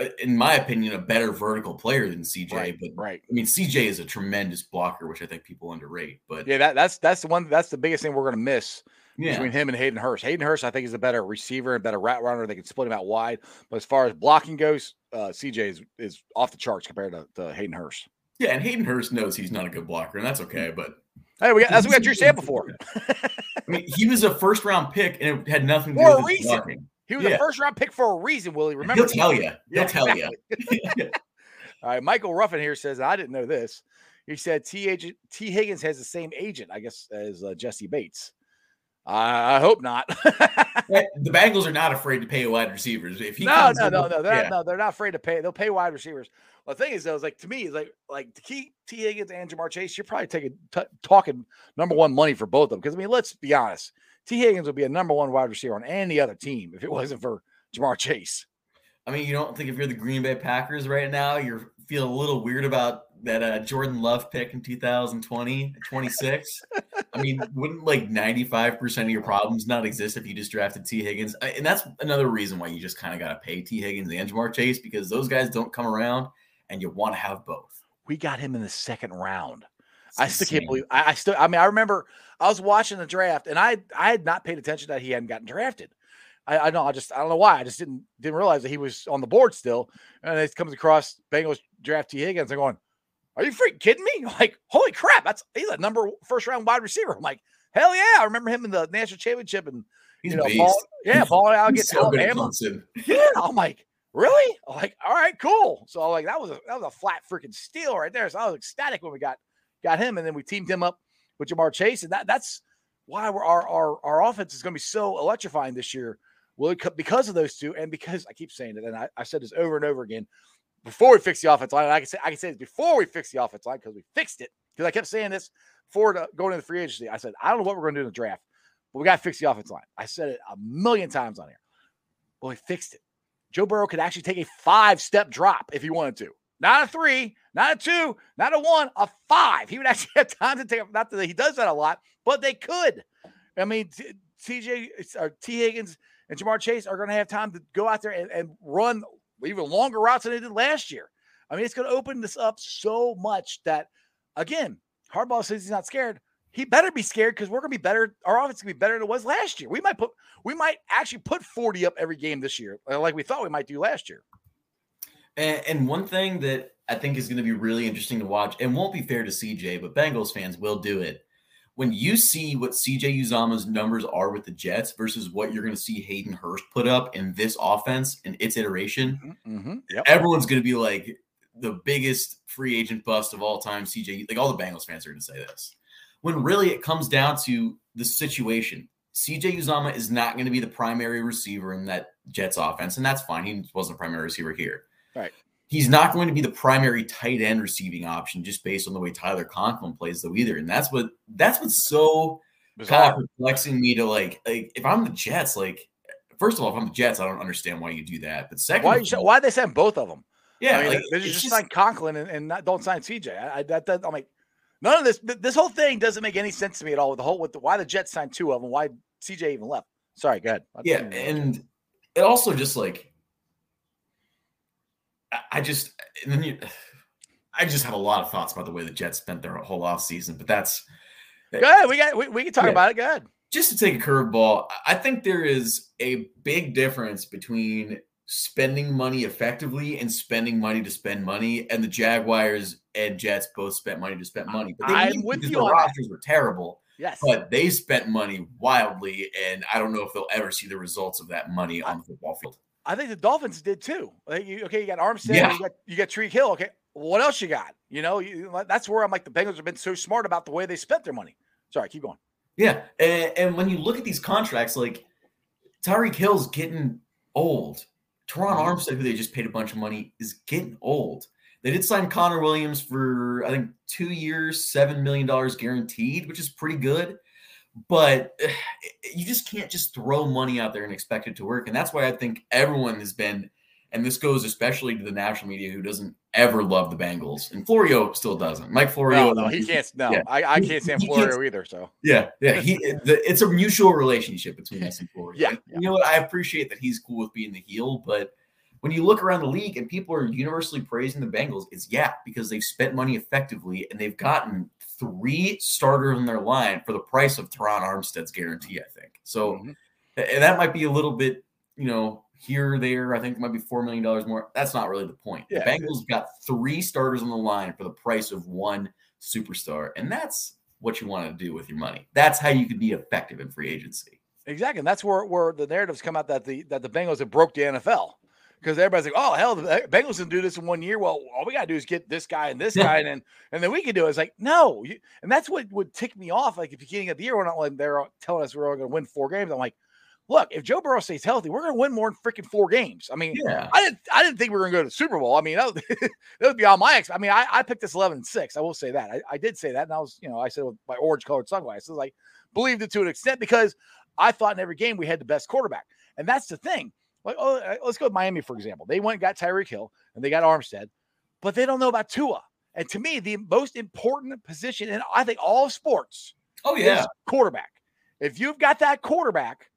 Speaker 3: uh, in my opinion, a better vertical player than CJ.
Speaker 2: Right,
Speaker 3: but
Speaker 2: right.
Speaker 3: I mean, CJ is a tremendous blocker, which I think people underrate. But
Speaker 2: Yeah, that, that's that's the one. That's the biggest thing we're going to miss
Speaker 3: yeah,
Speaker 2: between him and Hayden Hurst. Hayden Hurst, I think, is a better receiver and better route runner. They can split him out wide. But as far as blocking goes, uh, CJ is, is off the charts compared to, to Hayden Hurst.
Speaker 3: yeah, and Hayden Hurst knows he's not a good blocker, and that's okay. But
Speaker 2: Hey, we got that's what we got Drew Sample for.
Speaker 3: I mean, he was a first round pick, and it had nothing to
Speaker 2: For
Speaker 3: do
Speaker 2: a
Speaker 3: with his
Speaker 2: reason.
Speaker 3: blocking.
Speaker 2: He was a first round pick for a reason, Willie. Remember?
Speaker 3: He'll tell you. He'll
Speaker 2: Yeah,
Speaker 3: tell you.
Speaker 2: All right, Michael Ruffin here says, I didn't know this. He said T. Agent, Tee Higgins has the same agent, I guess, as uh, Jessie Bates. I I hope not.
Speaker 3: the Bengals are not afraid to pay wide receivers. If he
Speaker 2: no, no, no, no, they're
Speaker 3: yeah.
Speaker 2: not, no, they're not afraid to pay. They'll pay wide receivers. Well, the thing is, though, is like to me, is like like to keep Tee Higgins and Ja'Marr Chase, you're probably taking t- talking number one money for both of them. Because I mean, let's be honest, Tee Higgins would be a number one wide receiver on any other team if it wasn't for Ja'Marr Chase.
Speaker 3: I mean, you don't think if you're the Green Bay Packers right now, you're feel a little weird about that uh, Jordan Love pick in 2020, 26. I mean, wouldn't like 95% of your problems not exist if you just drafted Tee Higgins? I- And that's another reason why you just kind of got to pay Tee Higgins and Ja'Marr Chase because those guys don't come around and you want to have both.
Speaker 2: We got him in the second round. I
Speaker 3: It's
Speaker 2: still can't believe. I, I still. I mean, I remember I was watching the draft, and I I had not paid attention that he hadn't gotten drafted. I, I know. I just I don't know why. I just didn't didn't realize that he was on the board still. And it comes across Bengals draft Tee Higgins. I'm going, are you freaking kidding me? Like, holy crap! That's he's a number first round wide receiver. I'm like, hell yeah! I remember him in the national championship and
Speaker 3: He's
Speaker 2: you know, ball, yeah, balling out against
Speaker 3: so
Speaker 2: Alabama. Yeah, I'm like, really? I'm like, all right, cool. So like that was a that was a flat freaking steal right there. So I was ecstatic when we got got him, and then we teamed him up with Ja'Marr Chase, and that that's why we're, our our our offense is going to be so electrifying this year. Well, because of those two, and because I keep saying it, and I, I said this over and over again. Before we fix the offense line, I can say I can say this before we fix the offense line because we fixed it. Because I kept saying this before the, uh, going into the free agency. I said I don't know what we're going to do in the draft, but we got to fix the offense line. I said it a million times on here. Well, we fixed it. Joe Burrow could actually take a five step drop if he wanted to. Not a three, not a two, not a one, a five. He would actually have time to take. Not that he does that a lot, but they could. I mean, TJ or Tee Higgins and Ja'Marr Chase are going to have time to go out there and, and run even longer routes than they did last year. I mean, it's going to open this up so much that, again, Harbaugh says he's not scared. He better be scared because we're going to be better. Our offense to be better than it was last year. We might put, we might actually put 40 up every game this year, uh, like we thought we might do last year.
Speaker 3: And, and one thing that I think is going to be really interesting to watch, and won't be fair to CJ, but Bengals fans will do it. When you see what CJ Uzomah's numbers are with the Jets versus what you're going to see Hayden Hurst put up in this offense and its iteration,
Speaker 2: Mm-hmm. Yep.
Speaker 3: everyone's going to be like the biggest free agent bust of all time. CJ, like all the Bengals fans are going to say this. When really it comes down to the situation, CJ Uzomah is not going to be the primary receiver in that Jets offense, and that's fine. He wasn't a primary receiver here.
Speaker 2: Right.
Speaker 3: He's not going to be the primary tight end receiving option just based on the way Tyler Conklin plays, though either. And that's what that's what's so kind of perplexing me to like. Like if I'm the Jets, like first of all, if I'm the Jets, I don't understand why you do that. But second,
Speaker 2: Why?
Speaker 3: All-
Speaker 2: why they send both of them?
Speaker 3: yeah,
Speaker 2: I mean,
Speaker 3: like,
Speaker 2: they just,
Speaker 3: just-
Speaker 2: sign Conklin and, and not, don't sign CJ. I, I that, that I'm like, none of this. This whole thing doesn't make any sense to me at all. With the whole with the, why the Jets signed two of them, why CJ even left. Sorry, go ahead. I
Speaker 3: yeah,
Speaker 2: didn't mean to-
Speaker 3: and it also just like I- just and then you, I just have a lot of thoughts about the way the Jets spent their whole off season, but that's
Speaker 2: go ahead. We got we, we can talk
Speaker 3: Yeah.
Speaker 2: about it. Go ahead.
Speaker 3: just to take a curveball. I think there is a big difference between spending money effectively and spending money to spend money. And the Jaguars and Jets both spent money to spend money, but
Speaker 2: I'm with you
Speaker 3: their
Speaker 2: on that.
Speaker 3: rosters were terrible.
Speaker 2: Yes.
Speaker 3: But they spent money wildly, and I don't know if they'll ever see the results of that money on the football field.
Speaker 2: I think the Dolphins did too. Like you, okay, you got Armstead,
Speaker 3: Yeah.
Speaker 2: you got you got Hill. Okay, what else you got? You know, you, that's where I'm like the Bengals have been so smart about the way they spent their money. Sorry, keep going.
Speaker 3: Yeah, and, and when you look at these contracts, like Tyreek Hill's getting old. Terron
Speaker 2: Mhm.
Speaker 3: Armstead, who they just paid a bunch of money, is getting old. They did sign Connor Williams for I think two years, seven million dollars guaranteed, which is pretty good. But you just can't just throw money out there and expect it to work. And that's why I think everyone has been and this goes especially to the national media who doesn't ever love the Bengals, and Florio still doesn't. Mike Florio,
Speaker 2: No, no, he can't. No,
Speaker 3: Yeah.
Speaker 2: I, I can't stand
Speaker 3: He can't-
Speaker 2: Florio either. So
Speaker 3: Yeah, yeah. He, the, it's a mutual relationship between us and Florio.
Speaker 2: Yeah,
Speaker 3: And you know what? I appreciate that he's cool with being the heel, but when you look around the league and people are universally praising the Bengals, it's yeah because they've spent money effectively and they've gotten three starters in their line for the price of Terron Armstead's guarantee. I think so.
Speaker 2: Mhm.
Speaker 3: And that might be a little bit, you know, here or there. I think it might be four million dollars more. That's not really the point.
Speaker 2: Yeah.
Speaker 3: The Bengals got three starters on the line for the price of one superstar, and that's what you want to do with your money. That's how you can be effective in free agency.
Speaker 2: Exactly. And that's where, where the narratives come out that the that the Bengals have broke the NFL. Because everybody's like, oh hell, the Bengals can do this in one year. Well, all we gotta do is get this guy and this guy, and then and then we can do it. It's like, no, you, and that's what would tick me off. Like at the beginning of the year, when like they're telling us we're all gonna win four games. I'm like, look, if Joe Burrow stays healthy, we're gonna win more than freaking four games. I mean,
Speaker 3: Yeah.
Speaker 2: I didn't I didn't think we were gonna go to the Super Bowl. I mean, that would, that would be on my ex. I mean, I, I picked this 11 6. I will say that. I, I did say that, and I was, you know, I said with my orange colored sunglasses, like believed it to an extent because I thought in every game we had the best quarterback. And that's the thing. Like, oh, uh, let's go with Miami, for example. They went and got Tyreek Hill and they got Armstead, but they don't know about Tua. And to me, the most important position in I think all of sports
Speaker 3: Oh yeah.
Speaker 2: is quarterback. If you've got that quarterback,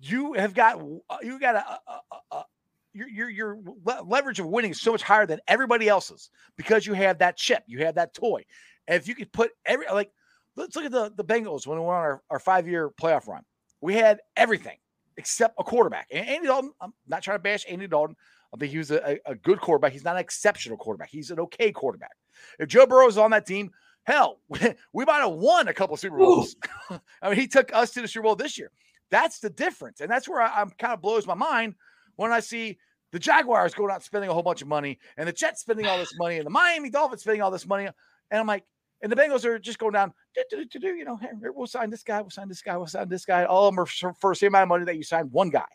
Speaker 2: you have got uh, you got a, a, a, a your your your leverage of winning is so much higher than everybody else's because you have that chip, you have that toy. And if you could put every like, let's look at the the Bengals when we went on our, our five year playoff run. We had everything except a quarterback. And Andy Dalton, I'm not trying to bash Andy Dalton. I think he was a, a, good quarterback. He's not an exceptional quarterback. He's an okay quarterback. If Joe Burrow is on that team, hell, we might have won a couple Super Bowls. I mean, he took us to the Super Bowl this year. That's the difference. And that's where I, I'm kind of blows my mind when I see the Jaguars going out spending a whole bunch of money and the Jets spending all this money and the Miami Dolphins spending all this money. And I'm like, and the Bengals are just going down, "Do, do, do, do," you know, hey, we'll sign this guy, we'll sign this guy, we'll sign this guy. All of them are for, the same amount of money that you signed one guy.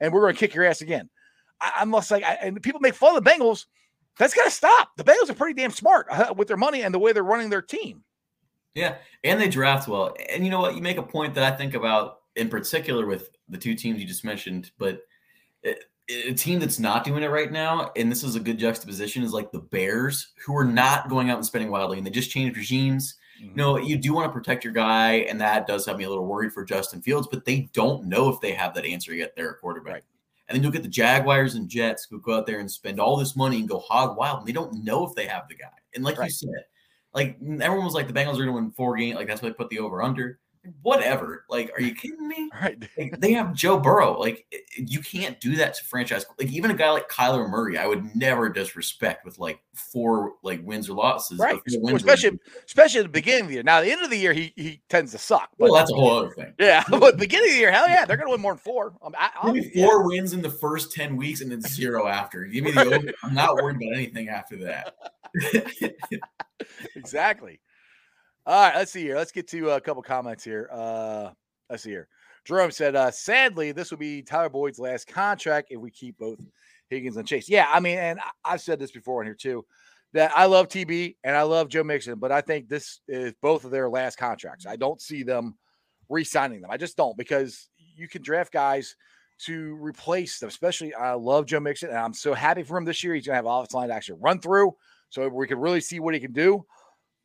Speaker 2: And we're going to kick your ass again. I, I'm just like, I, and people make fun of the Bengals. That's got to stop. The Bengals are pretty damn smart uh, with their money and the way they're running their team.
Speaker 3: Yeah, and they draft well. And you know what? You make a point that I think about in particular with the two teams you just mentioned, but it, a team that's not doing it right now, and this is a good juxtaposition, is like the Bears, who are not going out and spending wildly, and they just changed regimes. You mm-hmm. know, you do want to protect your guy, and that does have me a little worried for Justin Fields, but they don't know if they have that answer yet. They're a quarterback.
Speaker 2: Right.
Speaker 3: And then you'll get the Jaguars and Jets who go out there and spend all this money and go hog wild, and they don't know if they have the guy. And like
Speaker 2: Right.
Speaker 3: you said, like everyone was like the Bengals are going to win four games, like that's why they put the over under. Whatever. Like, are you kidding me?
Speaker 2: All right.
Speaker 3: Like, they have Joe Burrow. Like, you can't do that to franchise. Like, even a guy like Kyler Murray, I would never disrespect with like four like wins or losses.
Speaker 2: Right.
Speaker 3: four
Speaker 2: Well,
Speaker 3: wins
Speaker 2: especially especially at the beginning of the year. Now, the end of the year, he he tends to suck. But
Speaker 3: Well, that's a whole other thing.
Speaker 2: yeah, but beginning of the year, hell yeah, they're going to win more than four. Um, I,
Speaker 3: Maybe
Speaker 2: yeah.
Speaker 3: four wins in the first 10 weeks and then zero after. Give me the over. I'm not worried about anything after that.
Speaker 2: exactly. All right, let's see here. Let's get to a couple comments here. Uh, let's see here. Jerome said, uh, sadly, this will be Tyler Boyd's last contract if we keep both Higgins and Chase. Yeah, I mean, and I've said this before in here too, that I love TB and I love Joe Mixon, but I think this is both of their last contracts. I don't see them re-signing them. I just don't because you can draft guys to replace them. Especially, I love Joe Mixon, and I'm so happy for him this year. He's gonna have an offensive line to actually run through, so we can really see what he can do.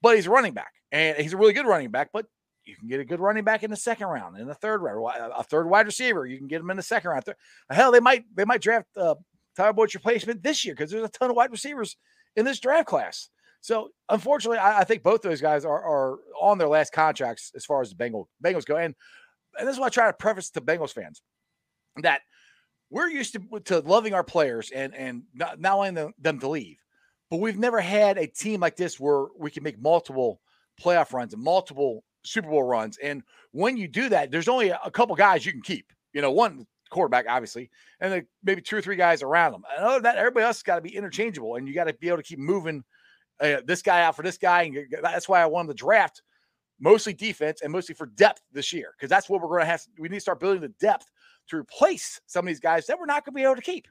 Speaker 2: But he's a running back, and he's a really good running back. But you can get a good running back in the second round, in the third round, a third wide receiver. You can get him in the second round. Hell, they might they might draft uh, Tyler Boyd's replacement this year because there's a ton of wide receivers in this draft class. So unfortunately, I, I think both those guys are, are on their last contracts as far as the Bengal Bengals go. And and this is why I try to preface to Bengals fans that we're used to, to loving our players and and not, not wanting them, them to leave, but we've never had a team like this where we can make multiple playoff runs and multiple Super Bowl runs. And when you do that, there's only a, couple guys you can keep. You know, one quarterback, obviously, and then maybe two or three guys around them. And other than that, everybody else has got to be interchangeable, and you got to be able to keep moving uh, this guy out for this guy. And that's why I wanted the draft mostly defense and mostly for depth this year, because that's what we're going to have. We need to start building the depth to replace some of these guys that we're not going to be able to keep.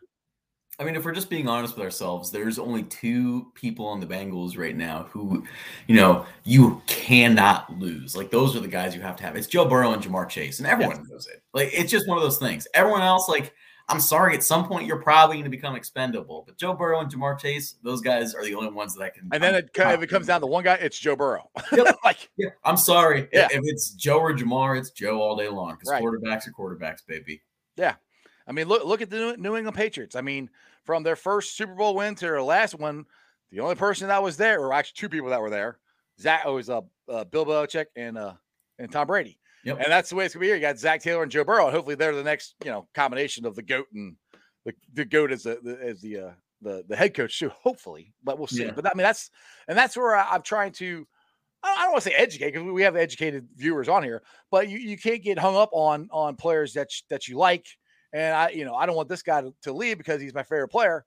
Speaker 3: I mean, if we're just being honest with ourselves, there's only two people on the Bengals right now who, you know, you cannot lose. Like those are the guys you have to have. It's Joe Burrow and Ja'Marr Chase, and everyone knows it. Like it's just one of those things. Everyone else, like I'm sorry, at some point you're probably going to become expendable. But Joe Burrow and Ja'Marr Chase, those guys are the only ones that I can.
Speaker 2: And then it, if it comes down to one guy, it's Joe Burrow.
Speaker 3: Yep.
Speaker 2: like
Speaker 3: Yeah, I'm sorry.
Speaker 2: Yeah.
Speaker 3: If it's Joe or Ja'Marr, it's Joe all day long because
Speaker 2: Right.
Speaker 3: quarterbacks are quarterbacks, baby.
Speaker 2: I mean, look look at the New- England Patriots. I mean, from their first Super Bowl win to their last one, the only person that was there, or actually two people that were there, Zach, oh, was uh, uh, Bill Belichick and uh, and Tom Brady.
Speaker 3: Yep.
Speaker 2: And that's the way it's gonna be here. You got Zac Taylor and Joe Burrow, and hopefully they're the next, you know, combination of the goat and the, the goat as the, the as the uh, the the head coach too. Hopefully, but we'll see.
Speaker 3: Yeah.
Speaker 2: But I mean, that's and that's where I, I'm trying to. I I don't want to say educate because we have educated viewers on here, but you, you can't get hung up on on players that that you like. And I, you know, I don't want this guy to, to leave because he's my favorite player.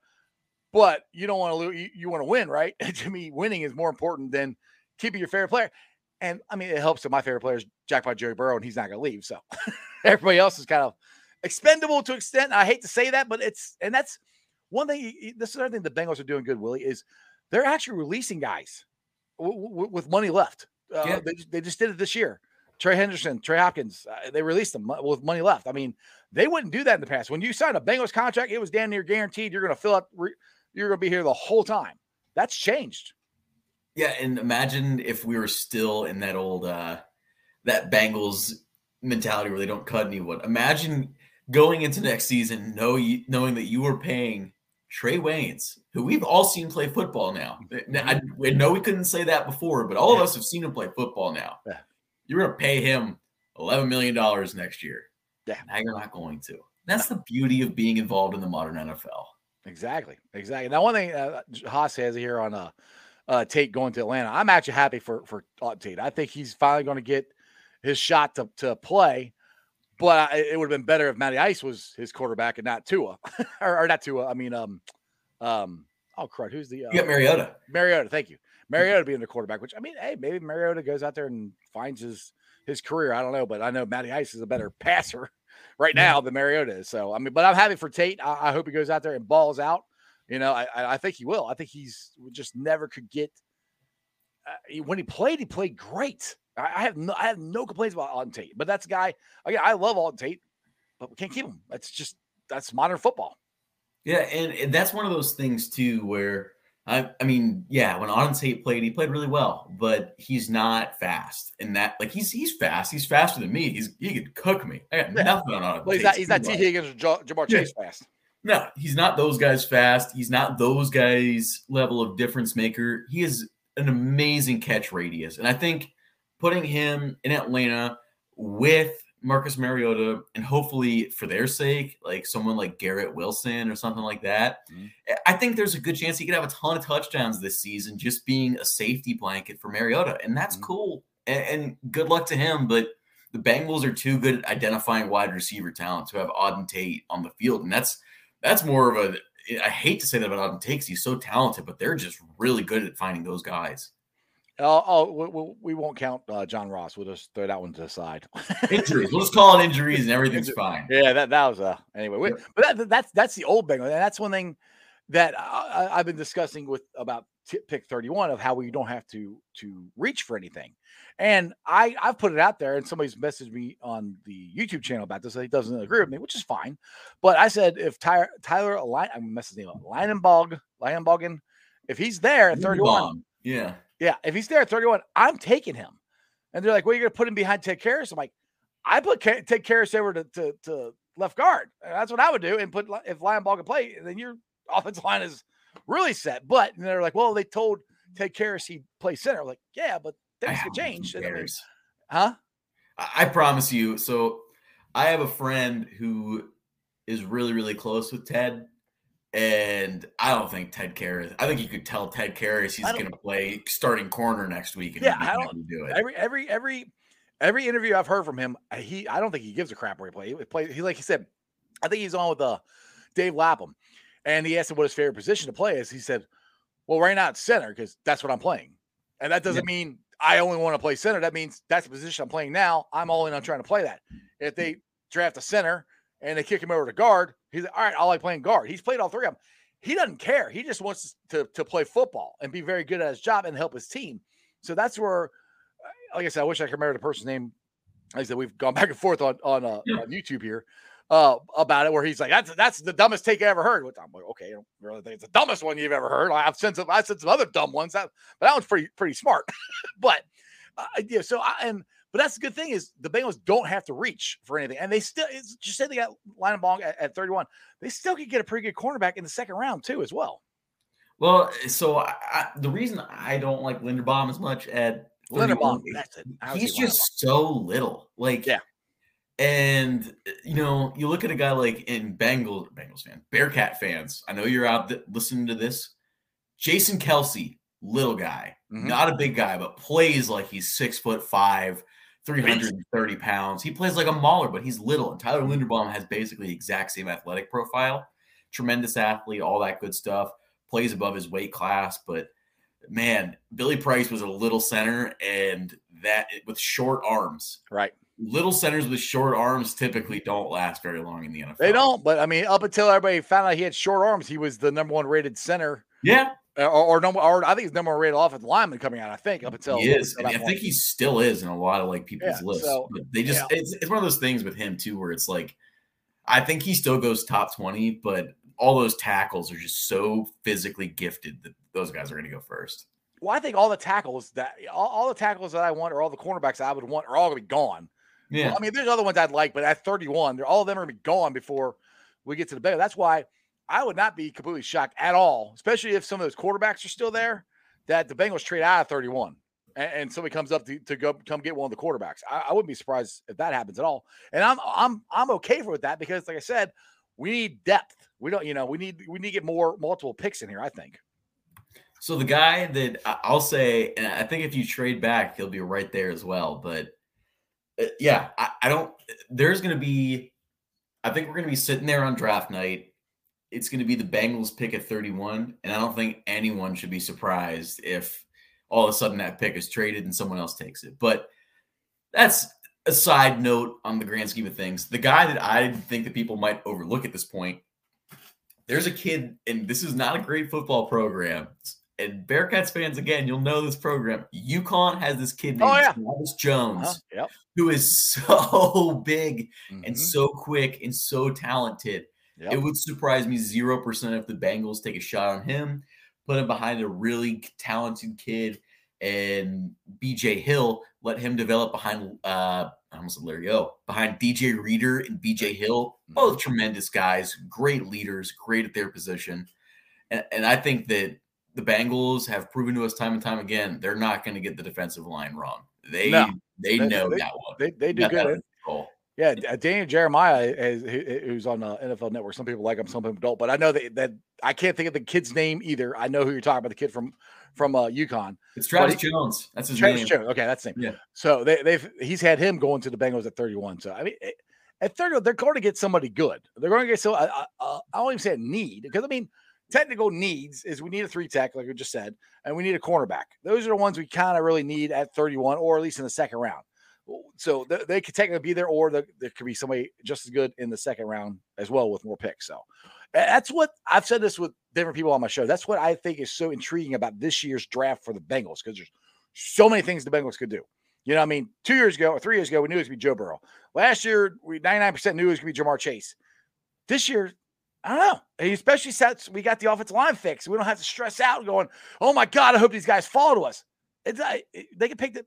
Speaker 2: But you don't want to lose. You, you want to win, right? to me, winning is more important than keeping your favorite player. And I mean, it helps that my favorite player is Jackpot Joey Burrow, and he's not going to leave. So everybody else is kind of expendable to extent. I hate to say that, but it's and that's one thing. This is another thing the Bengals are doing good, Willie, is they're actually releasing guys w- w- with money left. Uh,
Speaker 3: Yeah.
Speaker 2: they, they just did it this year. Trey Henderson, Trey Hopkins, uh, they released them with money left. I mean, they wouldn't do that in the past. When you signed a Bengals contract, it was damn near guaranteed you're going to fill up. Re- you're going to be here the whole time. That's changed.
Speaker 3: Yeah, and imagine if we were still in that old uh that Bengals mentality where they don't cut anyone. Imagine going into next season know you, knowing that you were paying Trae Waynes, who we've all seen play football now. Now, I, I know we couldn't say that before, but all of us have seen him play football now.
Speaker 2: Yeah.
Speaker 3: You're going to pay him eleven million dollars next year.
Speaker 2: Yeah.
Speaker 3: now you're not going to. That's the beauty of being involved in the modern NFL.
Speaker 2: Exactly. Exactly. Now, one thing uh, Haas has here on uh, uh, Tate going to Atlanta, I'm actually happy for for uh, Tate. I think he's finally going to get his shot to, to play. But I, it would have been better if Matty Ice was his quarterback and not Tua, or, or not Tua. I mean, um, um, oh crud, who's the uh,
Speaker 3: You got Mariota.
Speaker 2: Mariota? Thank you, Mariota being the quarterback. Which I mean, hey, maybe Mariota goes out there and finds his his career. I don't know, but I know Matty Ice is a better passer right now than Mariota is. So I mean, but I'm happy for Tate. I, I hope he goes out there and balls out. You know, I, I think he will. I think he's just never could get. Uh, he- when he played, he played great. I, I have no, I have no complaints about Auden Tate. But that's a guy. Again, I love Auden Tate, but we can't keep him. That's just that's modern football.
Speaker 3: Yeah, and, and that's one of those things too where I I mean, yeah, when Auden Tate played, he played really well, but he's not fast. And that like he's he's fast. He's faster than me. He's he could cook me. I got
Speaker 2: Yeah.
Speaker 3: nothing on Auden
Speaker 2: Well, he's not. He's not T. Higgins or Ja- Ja'Marr
Speaker 3: Yeah.
Speaker 2: Chase fast.
Speaker 3: No, he's not those guys fast. He's not those guys level of difference maker. He is an amazing catch radius. And I think putting him in Atlanta with Marcus Mariota and hopefully for their sake, like someone like Garrett Wilson or something like that,
Speaker 2: Mhm.
Speaker 3: I think there's a good chance he could have a ton of touchdowns this season just being a safety blanket for Mariota. And that's
Speaker 2: Mhm.
Speaker 3: cool. And, and good luck to him. But the Bengals are too good at identifying wide receiver talent to have Auden Tate on the field. And that's that's more of a I hate to say that about Auden Tate 'cause he's so talented, but they're just really good at finding those guys.
Speaker 2: Oh, oh we, we, we won't count uh, John Ross. We'll just throw that one to the side.
Speaker 3: Injuries. we'll just call it injuries and everything's fine.
Speaker 2: Yeah, that that was uh anyway. We,
Speaker 3: Yep.
Speaker 2: But that, that's that's the old Bengals, and that's one thing that I, I've been discussing with about t- pick thirty one of how we don't have to to reach for anything. And I I've put it out there, and somebody's messaged me on the YouTube channel about this. He doesn't agree with me, which is fine. But I said if Tyler Tyler I'm messing his name up, Leinenbogen, if he's there at thirty one.
Speaker 3: Yeah.
Speaker 2: yeah, if he's there at 31, I'm taking him. And they're like, well, you're going to put him behind Ted Karras. I'm like, I put Ka- Ted Karras over to, to, to left guard. That's what I would do. And put, if Lion Ball can play, then your offensive line is really set. But and they're like, well, they told Ted Karras he'd play center. I'm like, yeah, but things could change.
Speaker 3: he
Speaker 2: And I mean, huh?
Speaker 3: I promise you. So I have a friend who is really, really close with Ted. And I don't think Ted Karras. I think you could tell Ted Karras he's going to play starting corner next week. And
Speaker 2: Yeah, I don't-
Speaker 3: do it.
Speaker 2: Every, every, every, every interview I've heard from him, he, I don't think he gives a crap where he plays. He play, he, like he said, I think he's on with uh, Dave Lapham. And he asked him what his favorite position to play is. He said, well, right now it's center because that's what I'm playing. And that doesn't mean I only want to play center. That means that's the position I'm playing now. I'm all in on trying to play that. If they draft a center and they kick him over to guard, he's like, all right, I like playing guard. He's played all three of them. He doesn't care. He just wants to, to play football and be very good at his job and help his team. So that's where, uh, like I said, I wish I could remember the person's name. Like I said, we've gone back and forth on on, uh,
Speaker 3: Yeah.
Speaker 2: on YouTube here, uh, about it, where he's like, "That's that's the dumbest take I ever heard." Which I'm like, "Okay, I don't really think it's the dumbest one you've ever heard." I've seen some, I've seen some other dumb ones, that, but that one's pretty pretty smart. but uh, yeah, so I and but that's the good thing is the Bengals don't have to reach for anything, and they still it's just say they got Linderbaum at, at 31, they still could get a pretty good cornerback in the second round too, as well.
Speaker 3: Well, so I, I, the reason I don't like Linderbaum as much at
Speaker 2: Linderbaum,
Speaker 3: 31
Speaker 2: that's it.
Speaker 3: He's just so little. Like,
Speaker 2: Yeah.
Speaker 3: And you know, you look at a guy like in Bengals, Bengals fan, Bearcat fans. I know you're out th- listening to this. Jason Kelce, little guy,
Speaker 2: Mhm.
Speaker 3: not a big guy, but plays like he's six foot five, 330 pounds. He plays like a mauler, but he's little. And Tyler Linderbaum has basically the exact same athletic profile. Tremendous athlete, all that good stuff. Plays above his weight class, but man, Billy Price was a little center, and that with short arms.
Speaker 2: right.
Speaker 3: Little centers with short arms typically don't last very long in the NFL.
Speaker 2: They don't, but I mean, up until everybody found out he had short arms, he was the number one rated center,
Speaker 3: Yeah,
Speaker 2: Uh, or, or number, or I think he's number one rated offensive lineman coming out. I think up until
Speaker 3: he is.
Speaker 2: until
Speaker 3: And
Speaker 2: that
Speaker 3: I think he still is in a lot of like people's
Speaker 2: Yeah,
Speaker 3: lists.
Speaker 2: so,
Speaker 3: but they just
Speaker 2: yeah.
Speaker 3: it's, it's one of those things with him too, where it's like I think he still goes top twenty, but all those tackles are just so physically gifted that those guys are going to go first.
Speaker 2: Well, I think all the tackles that all, all the tackles that I want, or all the cornerbacks I would want, are all gonna be gone.
Speaker 3: Yeah,
Speaker 2: Well, I mean, there's other ones I'd like, but at 31, they're all of them are gonna be gone before we get to the Bengals. That's why I would not be completely shocked at all, especially if some of those quarterbacks are still there, that the Bengals trade out of 31 and, and somebody comes up to, to go come get one of the quarterbacks. I, I wouldn't be surprised if that happens at all. And I'm I'm I'm okay with that because, like I said, we need depth. We don't, you know, we need we need to get more multiple picks in here. I think.
Speaker 3: So the guy that I'll say, and I think if you trade back, he'll be right there as well. But uh, yeah, I, I don't. There's to be. I think we're to be sitting there on draft night. It's going to be the Bengals pick at 31, and I don't think anyone should be surprised if all of a sudden that pick is traded and someone else takes it. But that's a side note on the grand scheme of things. The guy that I think that people might overlook at this point, there's a kid, and this is not a great football program. And Bearcats fans, again, you'll know this program. UConn has this kid named
Speaker 2: Oh, yeah.
Speaker 3: Travis Jones,
Speaker 2: Huh? Yep.
Speaker 3: who is so big and
Speaker 2: Mhm.
Speaker 3: so quick and so talented.
Speaker 2: Yep.
Speaker 3: It would surprise me 0% if the Bengals take a shot on him, put him behind a really talented kid, and BJ Hill, let him develop behind, uh, I almost said Larry O, behind DJ Reader and BJ Hill. Both tremendous guys, great leaders, great at their position. And, and I think that the Bengals have proven to us time and time again they're not going to get the defensive line wrong. They
Speaker 2: No.
Speaker 3: they
Speaker 2: They-
Speaker 3: know
Speaker 2: they-
Speaker 3: that one.
Speaker 2: They, they do good. Yeah, uh, Daniel Jeremiah is who's on uh, NFL Network. Some people like him, some people don't. But I know that that I can't think of the kid's name either. I know who you're talking about, the kid from from uh, UConn.
Speaker 3: It's Travis
Speaker 2: he-
Speaker 3: Jones. That's his
Speaker 2: Travis
Speaker 3: name.
Speaker 2: Jones. Okay, that's the name.
Speaker 3: Yeah.
Speaker 2: So they, they've he's had him going to the Bengals at 31. So I mean, eh, at 30, they're going to get somebody good. They're going to get so I, I, I don't even say a need because I mean, technical needs is we need a three tech, like we just said, and we need a cornerback. Those are the ones we kind of really need at 31, or at least in the second round. So they, they could technically be there, or the, there could be somebody just as good in the second round as well with more picks. So that's what I've said this with different people on my show. That's what I think is so intriguing about this year's draft for the Bengals because there's so many things the Bengals could do. You know, I mean, two years ago or three years ago, we knew it was going to be Joe Burrow. Last year, we 99% knew it was going to be Ja'Marr Chase. This year, I don't know. Especially since we got the offensive line fixed, we don't have to stress out going, "Oh my God, I hope these guys fall to us." It's, it- they can pick the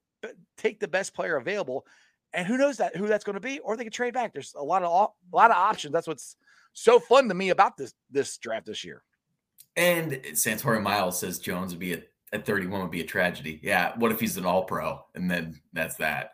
Speaker 2: take the best player available, and who knows that who that's going to be, or they can trade back. There's a lot of a lot of options. That's what's so fun to me about this this draft this year.
Speaker 3: And Santori Miles says Jones would be at, at 31 would be a tragedy. Yeah. What if he's an all pro? And then that's that.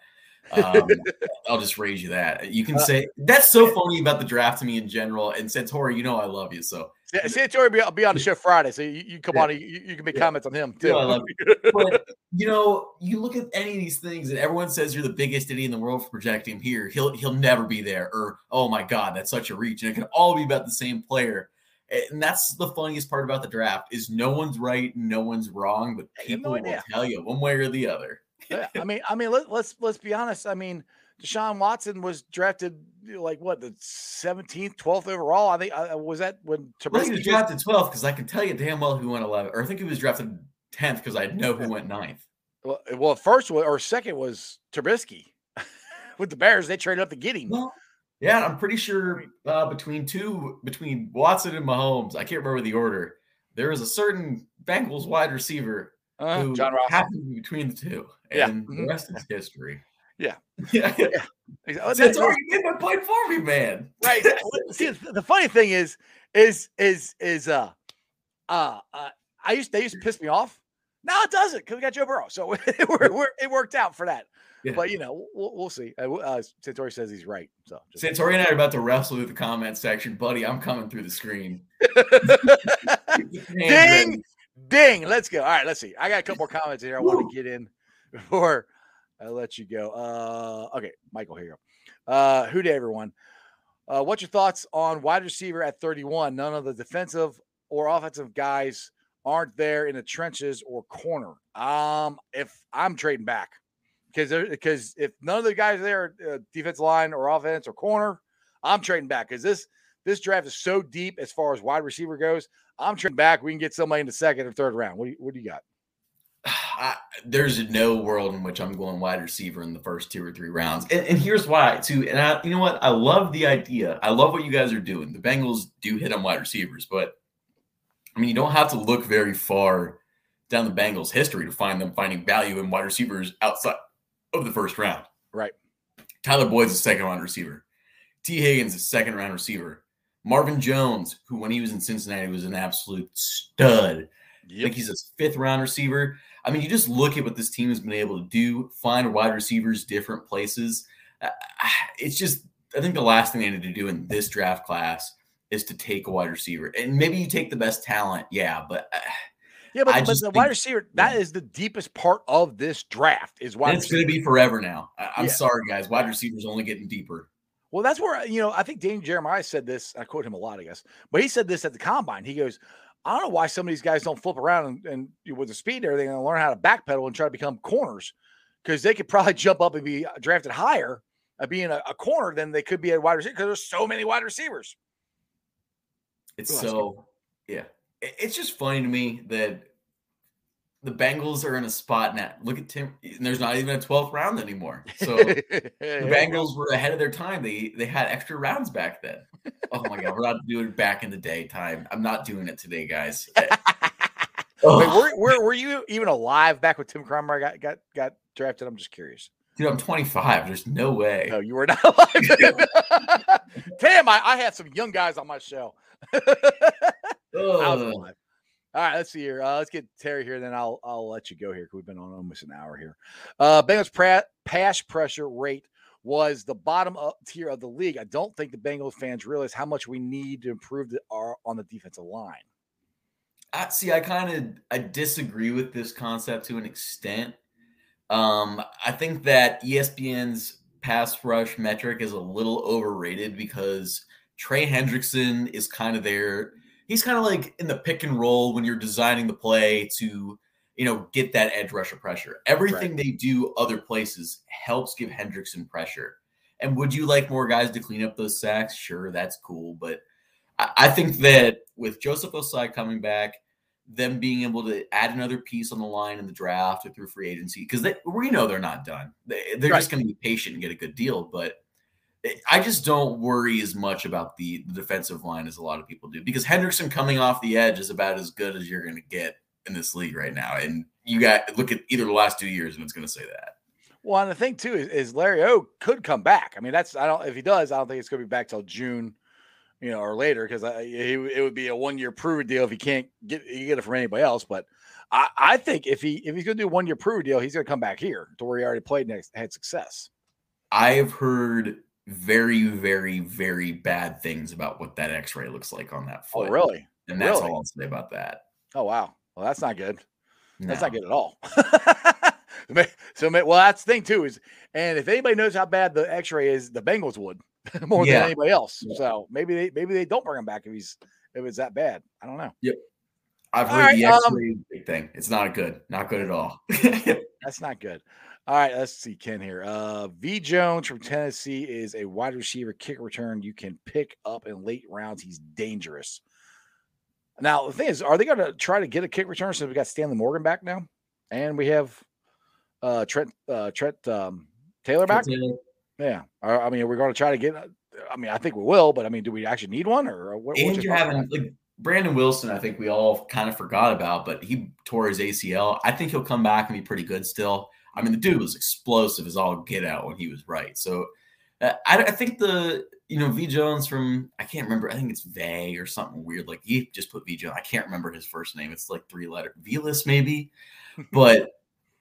Speaker 3: Um, I'll just raise you that. You can
Speaker 2: Uh,
Speaker 3: say that's so funny about the draft to me in general. And Santori, you know I love you. So
Speaker 2: Santori will be, be on the show Friday, so you, you come
Speaker 3: Yeah.
Speaker 2: on, you, you can make
Speaker 3: Yeah.
Speaker 2: comments on him too.
Speaker 3: Yeah, I love but you know, you look at any of these things, and everyone says you're the biggest idiot in the world for projecting him here. He'll he'll never be there, or oh my god, that's such a reach, and it can all be about the same player. And that's the funniest part about the draft is no one's right, no one's wrong, but people
Speaker 2: no
Speaker 3: will tell you one way or the other.
Speaker 2: Yeah, I mean, I mean, let, let's let's be honest. I mean, Deshaun Watson was drafted like what the seventeenth, twelfth overall. I think uh, was that when
Speaker 3: Well, he
Speaker 2: Trubisky
Speaker 3: was
Speaker 2: was-
Speaker 3: drafted 12th because I can tell you damn well who went 11, or I think he was drafted 10th because I know who went 9th.
Speaker 2: Well, well, first or second was Trubisky with the Bears. They traded up to get him.
Speaker 3: Well, Yeah, I'm pretty sure uh, between two, between Watson and Mahomes, I can't remember the order. There is a certain Bengals wide receiver
Speaker 2: Uh,
Speaker 3: who
Speaker 2: John Ross.
Speaker 3: happened to be between the two,
Speaker 2: Yeah.
Speaker 3: and
Speaker 2: Mhm.
Speaker 3: the rest is history.
Speaker 2: Yeah.
Speaker 3: yeah.
Speaker 2: Oh,
Speaker 3: That's
Speaker 2: that-
Speaker 3: already made my point for me, man.
Speaker 2: right. See, the funny thing is, is is is uh, uh, uh I used they used to piss me off. Now it doesn't because we got Joe Burrow, so it, wor- it worked out for that.
Speaker 3: Yeah.
Speaker 2: But you know, we'll, we'll see. Uh, uh, Santori says he's right. So just-
Speaker 3: Santori and I are about to wrestle through the comment section, buddy. I'm coming through the screen.
Speaker 2: ding, ding. Let's go. All right, let's see. I got a couple more comments here I want to get in before I let you go. Uh, okay, Michael, here. Uh, Who Dey, everyone? Uh, what's your thoughts on wide receiver at 31? None of the defensive or offensive guys aren't there in the trenches or corner. Um, if I'm trading back because because if none of the guys there, uh, defensive line or offense or corner, I'm trading back because this this draft is so deep as far as wide receiver goes. I'm trading back. We can get somebody in the second or third round. What do you, what do you got?
Speaker 3: I, there's no world in which I'm going wide receiver in the first two or three rounds. And, and here's why, too. And I, you know what? I love the idea. I love what you guys are doing. The Bengals do hit on wide receivers, but I mean, you don't have to look very far down the Bengals' history to find them finding value in wide receivers outside of the first round.
Speaker 2: Right.
Speaker 3: Tyler Boyd's a second round receiver. T. Higgins is a second round receiver. Marvin Jones, who when he was in Cincinnati was an absolute stud. I think he's a fifth round receiver. I mean, you just look at what this team has been able to do, find wide receivers different places. Uh, It's just, I think the last thing they need to do in this draft class is to take a wide receiver. And maybe you take the best talent, yeah, but uh,
Speaker 2: Yeah, but, but the
Speaker 3: think-
Speaker 2: wide receiver, that is the deepest part of this draft is wide
Speaker 3: it's going to be forever now. I, I'm
Speaker 2: Yeah.
Speaker 3: sorry, guys. Wide receivers only getting deeper.
Speaker 2: Well, that's where you know I think Daniel Jeremiah said this. I quote him a lot, I guess, but he said this at the combine. He goes, "I don't know why some of these guys don't flip around and, and with the speed and everything and learn how to backpedal and try to become corners because they could probably jump up and be uh, drafted higher at being a, a corner than they could be a wide receiver because there's so many wide receivers."
Speaker 3: It's
Speaker 2: Skip.
Speaker 3: so, yeah. It's just funny to me that the Bengals are in a spot now. Look at Tim, and there's not even a 12th round anymore. So, The Bengals were ahead of their time. They they had extra rounds back then. Oh my god, we're not doing it back in the day time. I'm not doing it today, guys.
Speaker 2: Wait, were, were, were you even alive back when Tim Cromer got, got got drafted? I'm just curious.
Speaker 3: dude, I'm 25. There's no way.
Speaker 2: No, you were not alive. Damn, I, I had some young guys on my show. I was alive. All right, let's see here. Uh, let's get Terry here, then I'll I'll let you go here because we've been on almost an hour here. Uh, Bengals pra- pass pressure rate was the bottom up tier of the league. I don't think the Bengals fans realize how much we need to improve the, our on the defensive line.
Speaker 3: I, see, I kind of I disagree with this concept to an extent. Um, I think that ESPN's pass rush metric is a little overrated because Trey Hendrickson is kind of there. He's kind of like in the pick and roll when you're designing the play to, you know, get that edge rusher pressure. Everything they do other places helps give Hendrickson pressure. And would you like more guys to clean up those sacks? Sure, that's cool. But I, I think that with Joseph Ossai coming back, them being able to add another piece on the line in the draft or through free agency, because we know they're not done. They, they're just going to be patient and get a good deal. But I just don't worry as much about the, the defensive line as a lot of people do, because Hendrickson coming off the edge is about as good as you're going to get in this league right now. And you got look at either the last two years, and it's going to say that.
Speaker 2: Well, and the thing too is, is Larry O could come back. I mean, that's I don't if he does, I don't think it's going to be back till June, you know, or later because uh, it would be a one year prove deal if he can't get you get it from anybody else. But I, I think if he if he's going to do one year prove deal, he's going to come back here to where he already played and had success.
Speaker 3: I've heard very, very, very bad things about what that X-ray looks like on that foot.
Speaker 2: Oh, really?
Speaker 3: And that's
Speaker 2: Really?
Speaker 3: all I'll say about that.
Speaker 2: Oh, wow. Well, that's not good. That's not good at all. So, well, that's the thing too is, and if anybody knows how bad the X-ray is, the Bengals would more
Speaker 3: Yeah.
Speaker 2: than anybody else.
Speaker 3: Yeah.
Speaker 2: So maybe they maybe they don't bring him back if he's if it's that bad. I don't know. Yep.
Speaker 3: I've
Speaker 2: All
Speaker 3: heard
Speaker 2: right,
Speaker 3: the
Speaker 2: um,
Speaker 3: X-ray is a big thing. It's not good. Not good at all.
Speaker 2: That's not good. All right, let's see Ken here. Uh, V Jones from Tennessee is a wide receiver kick return you can pick up in late rounds. He's dangerous. Now the thing is, are they going to try to get a kick return since we got Stanley Morgan back now, and we have uh, Trent uh, Trent um, Taylor back? Yeah, I I mean, we're going to try to get I mean, I think we will, but I mean, do we actually need one or what?
Speaker 3: and
Speaker 2: thoughts
Speaker 3: having like Brandon Wilson, I think we all kind of forgot about, but he tore his ACL. I think he'll come back and be pretty good still. I mean, the dude was explosive as all get out when he was right. So uh, I, I think the you know V Jones from I can't remember. I think it's Vay or something weird. Like he just put V Jones. I can't remember his first name. It's like three letter Velus maybe, but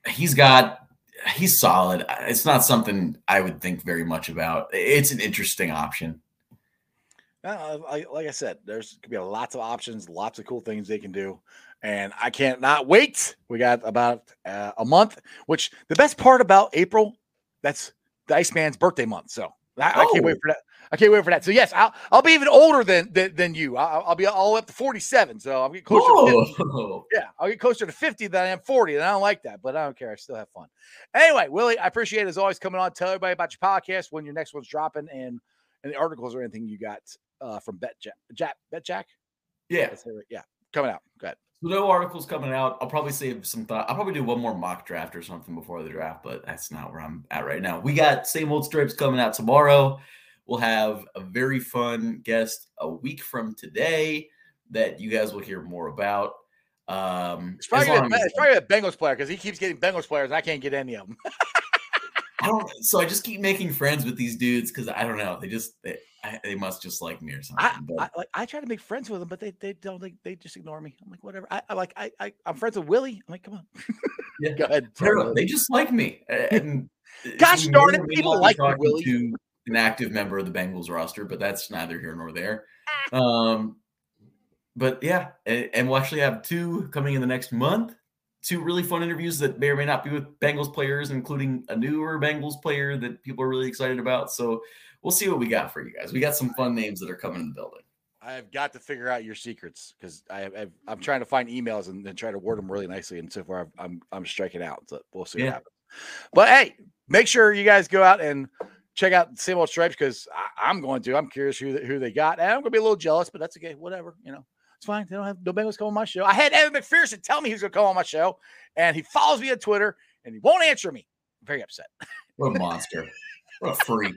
Speaker 3: he's got he's solid. It's not something I would think very much about. It's an interesting option.
Speaker 2: Uh, like, like I said, there's could be lots of options, lots of cool things they can do, and I can't not wait. We got about uh, a month, which the best part about April, that's the Iceman's birthday month. So I, I can't wait
Speaker 3: Oh.
Speaker 2: for that. I can't wait for that. So yes, I'll I'll be even older than than, than you. I'll, I'll be all up to 47. So I'll get closer. To 50. Yeah, I'll get closer to 50 than I am 40, and I don't like that, but I don't care. I still have fun. Anyway, Willie, I appreciate it as always coming on. Tell everybody about your podcast when your next one's dropping and any articles or anything you got uh, from Bet Jack, Jack Bet Jack.
Speaker 3: Yeah.
Speaker 2: Yeah, coming out. Go ahead.
Speaker 3: So no articles coming out. I'll probably save some thought. I'll probably do one more mock draft or something before the draft, but that's not where I'm at right now. We got same old stripes coming out tomorrow. We'll have a very fun guest a week from today that you guys will hear more about. Um,
Speaker 2: It's probably,
Speaker 3: as-
Speaker 2: it's probably a Bengals player because he keeps getting Bengals players. And I can't get any of them.
Speaker 3: I don't. So I just keep making friends with these dudes because I don't know. They just they, I, they must just like me or something.
Speaker 2: I,
Speaker 3: but
Speaker 2: I like I try to make friends with them, but they they don't they, they just ignore me. I'm like whatever. I, I like I, I I'm friends with Willie. I'm like come on.
Speaker 3: Yeah.
Speaker 2: Go ahead.
Speaker 3: I they just like me. And
Speaker 2: Gosh darn it, people like Willie.
Speaker 3: To an active member of the Bengals roster, but that's neither here nor there. Um, but yeah, and, and we'll actually have two coming in the next month. Two really fun interviews that may or may not be with Bengals players, including a newer Bengals player that people are really excited about. So we'll see what we got for you guys. We got some fun names that are coming in the building.
Speaker 2: I have got to figure out your secrets because I I'm trying to find emails and then try to word them really nicely. And so far, I've, I'm I'm striking out. So we'll see
Speaker 3: Yeah.
Speaker 2: what happens. But hey, make sure you guys go out and check out same old stripes because I'm going to. I'm curious who they- who they got. And I'm going to be a little jealous, but that's okay. Whatever, you know. It's fine. They don't have no Bengals come on my show. I had Evan McPherson tell me he was going to come on my show, and he follows me on Twitter, and he won't answer me. I'm very upset.
Speaker 3: What a monster. what a freak.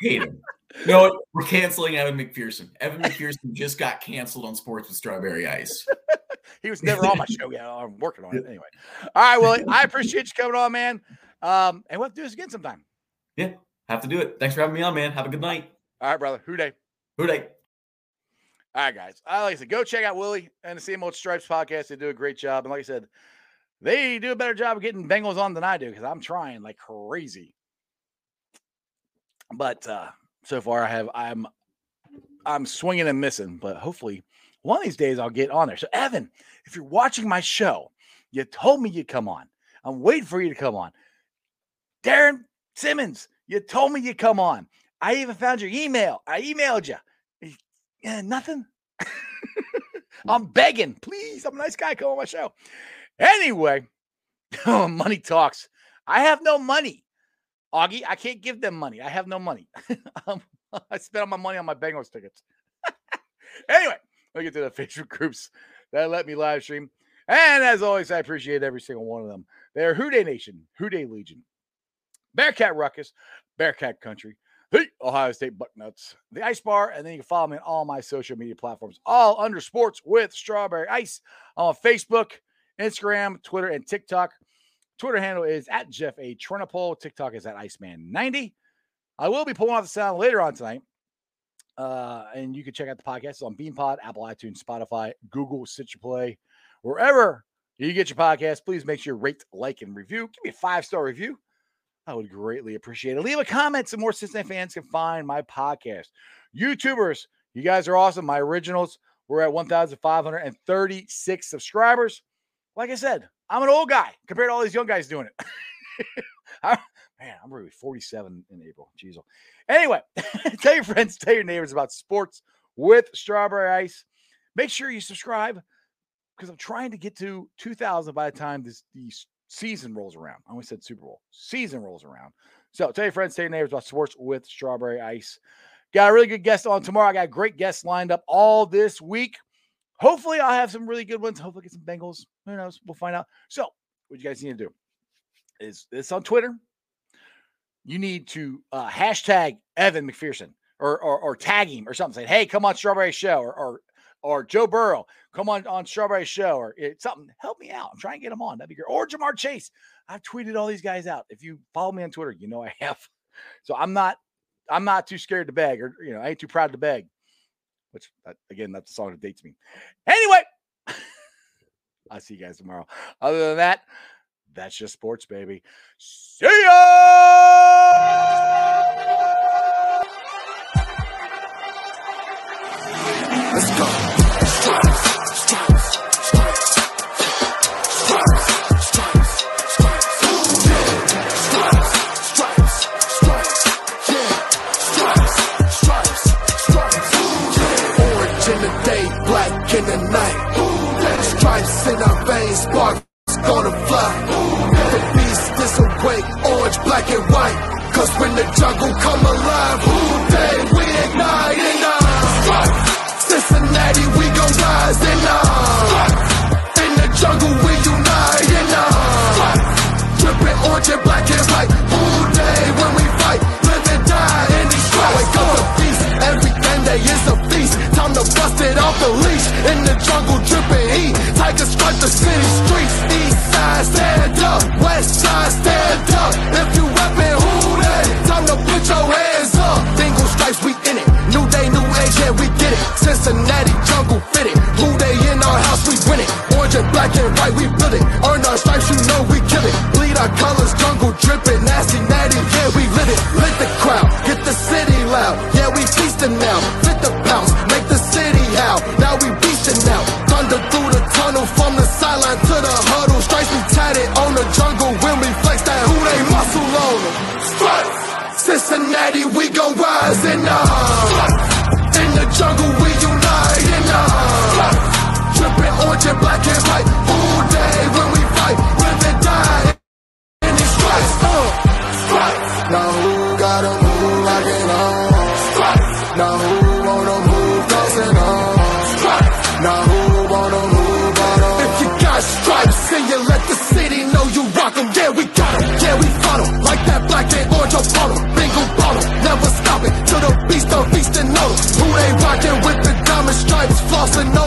Speaker 3: Hate him. What? We're canceling Evan McPherson. Evan McPherson just got canceled on Sports with Strawberry Ice.
Speaker 2: He was never on my show yet. I'm working on it anyway. All right, Willie. I appreciate you coming on, man. Um, and we'll have to do this again sometime.
Speaker 3: Yeah, have to do it. Thanks for having me on, man. Have a good night.
Speaker 2: All right, brother. Who Dey?
Speaker 3: Who Dey?
Speaker 2: All right, guys. I like I said, go check out Willie and the Same Old Stripes podcast. They do a great job. And like I said, they do a better job of getting Bengals on than I do because I'm trying like crazy. But uh so far I have I'm I'm swinging and missing, but hopefully one of these days I'll get on there. So Evan, if you're watching my show, you told me you'd come on. I'm waiting for you to come on. Darren Simmons, you told me you'd come on. I even found your email. I emailed you. Yeah, nothing. I'm begging, please. I'm a nice guy. Come on my show. Anyway, money talks. I have no money. Augie, I can't give them money. I have no money. um, I spent all my money on my Bengals tickets. anyway, let me get to the Facebook groups that let me live stream. And as always, I appreciate every single one of them. They're Who Dey Nation, Who Dey Legion, Bearcat Ruckus, Bearcat Country, the Ohio State Bucknuts, the Ice Bar, and then you can follow me on all my social media platforms, all under Sports with Strawberry Ice on Facebook, Instagram, Twitter, and TikTok. Twitter handle is at Jeff A. Trinopole. TikTok is at Iceman90. I will be pulling off the sound later on tonight. Uh, and you can check out the podcast on BeanPod, Apple iTunes, Spotify, Google, Stitcher Play, wherever you get your podcast. Please make sure you rate, like, and review. Give me a five star review. I would greatly appreciate it. Leave a comment so more Cincinnati fans can find my podcast. YouTubers, you guys are awesome. My originals, we're at 1,536 subscribers. Like I said, I'm an old guy compared to all these young guys doing it. I- man, I'm really 47 in April. Jeez. Anyway, tell your friends, tell your neighbors about sports with Strawberry Ice. Make sure you subscribe because I'm trying to get to 2,000 by the time this the season rolls around. I always said Super Bowl. Season rolls around. So tell your friends, tell your neighbors about sports with Strawberry Ice. Got a really good guest on tomorrow. I got great guests lined up all this week. Hopefully, I'll have some really good ones. Hopefully, get some Bengals. Who knows? We'll find out. So, what you guys need to do is this on Twitter. You need to uh, hashtag Evan McPherson. or, or or tag him or something Say, "Hey, come on Strawberry Show," or or or Joe Burrow, come on on Strawberry Show, or it, something. Help me out. I'm trying to get him on. That'd be great. Or Ja'Marr Chase. I've tweeted all these guys out. If you follow me on Twitter, you know I have. So I'm not I'm not too scared to beg, or you know, I ain't too proud to beg. Which that, again, that's the song that dates me. Anyway, I'll see you guys tomorrow. Other than that, that's just sports, baby. See ya!
Speaker 1: Let's go. In our sparks gonna fly. The beast is awake, orange, black and white. Cause when the jungle come alive, Who Dey we ignite uh, stripes. Cincinnati, we gon' rise and uh, in the jungle we unite and uh, dripping orange and black and white. All day when we fight, live and die in these stripes. Wake up the beast, every day is a feast. Time to bust it off the leash in the jungle, dripping heat. Tiger stripe the city streets. East side stand up, west side stand up. If you reppin' Who Dey, time to put your hands up. Dingle stripes, we in it. New day, new age, yeah, we get it. Cincinnati jungle fitted. Who Dey in our house, we win it. Orange and black and white, we build it. Earn our stripes, you know we kill it. Bleed our colors, jungle dripping. Nasty, natty, yeah, we lit it. Lit the crowd, get the city loud. Yeah, stripes? Flossing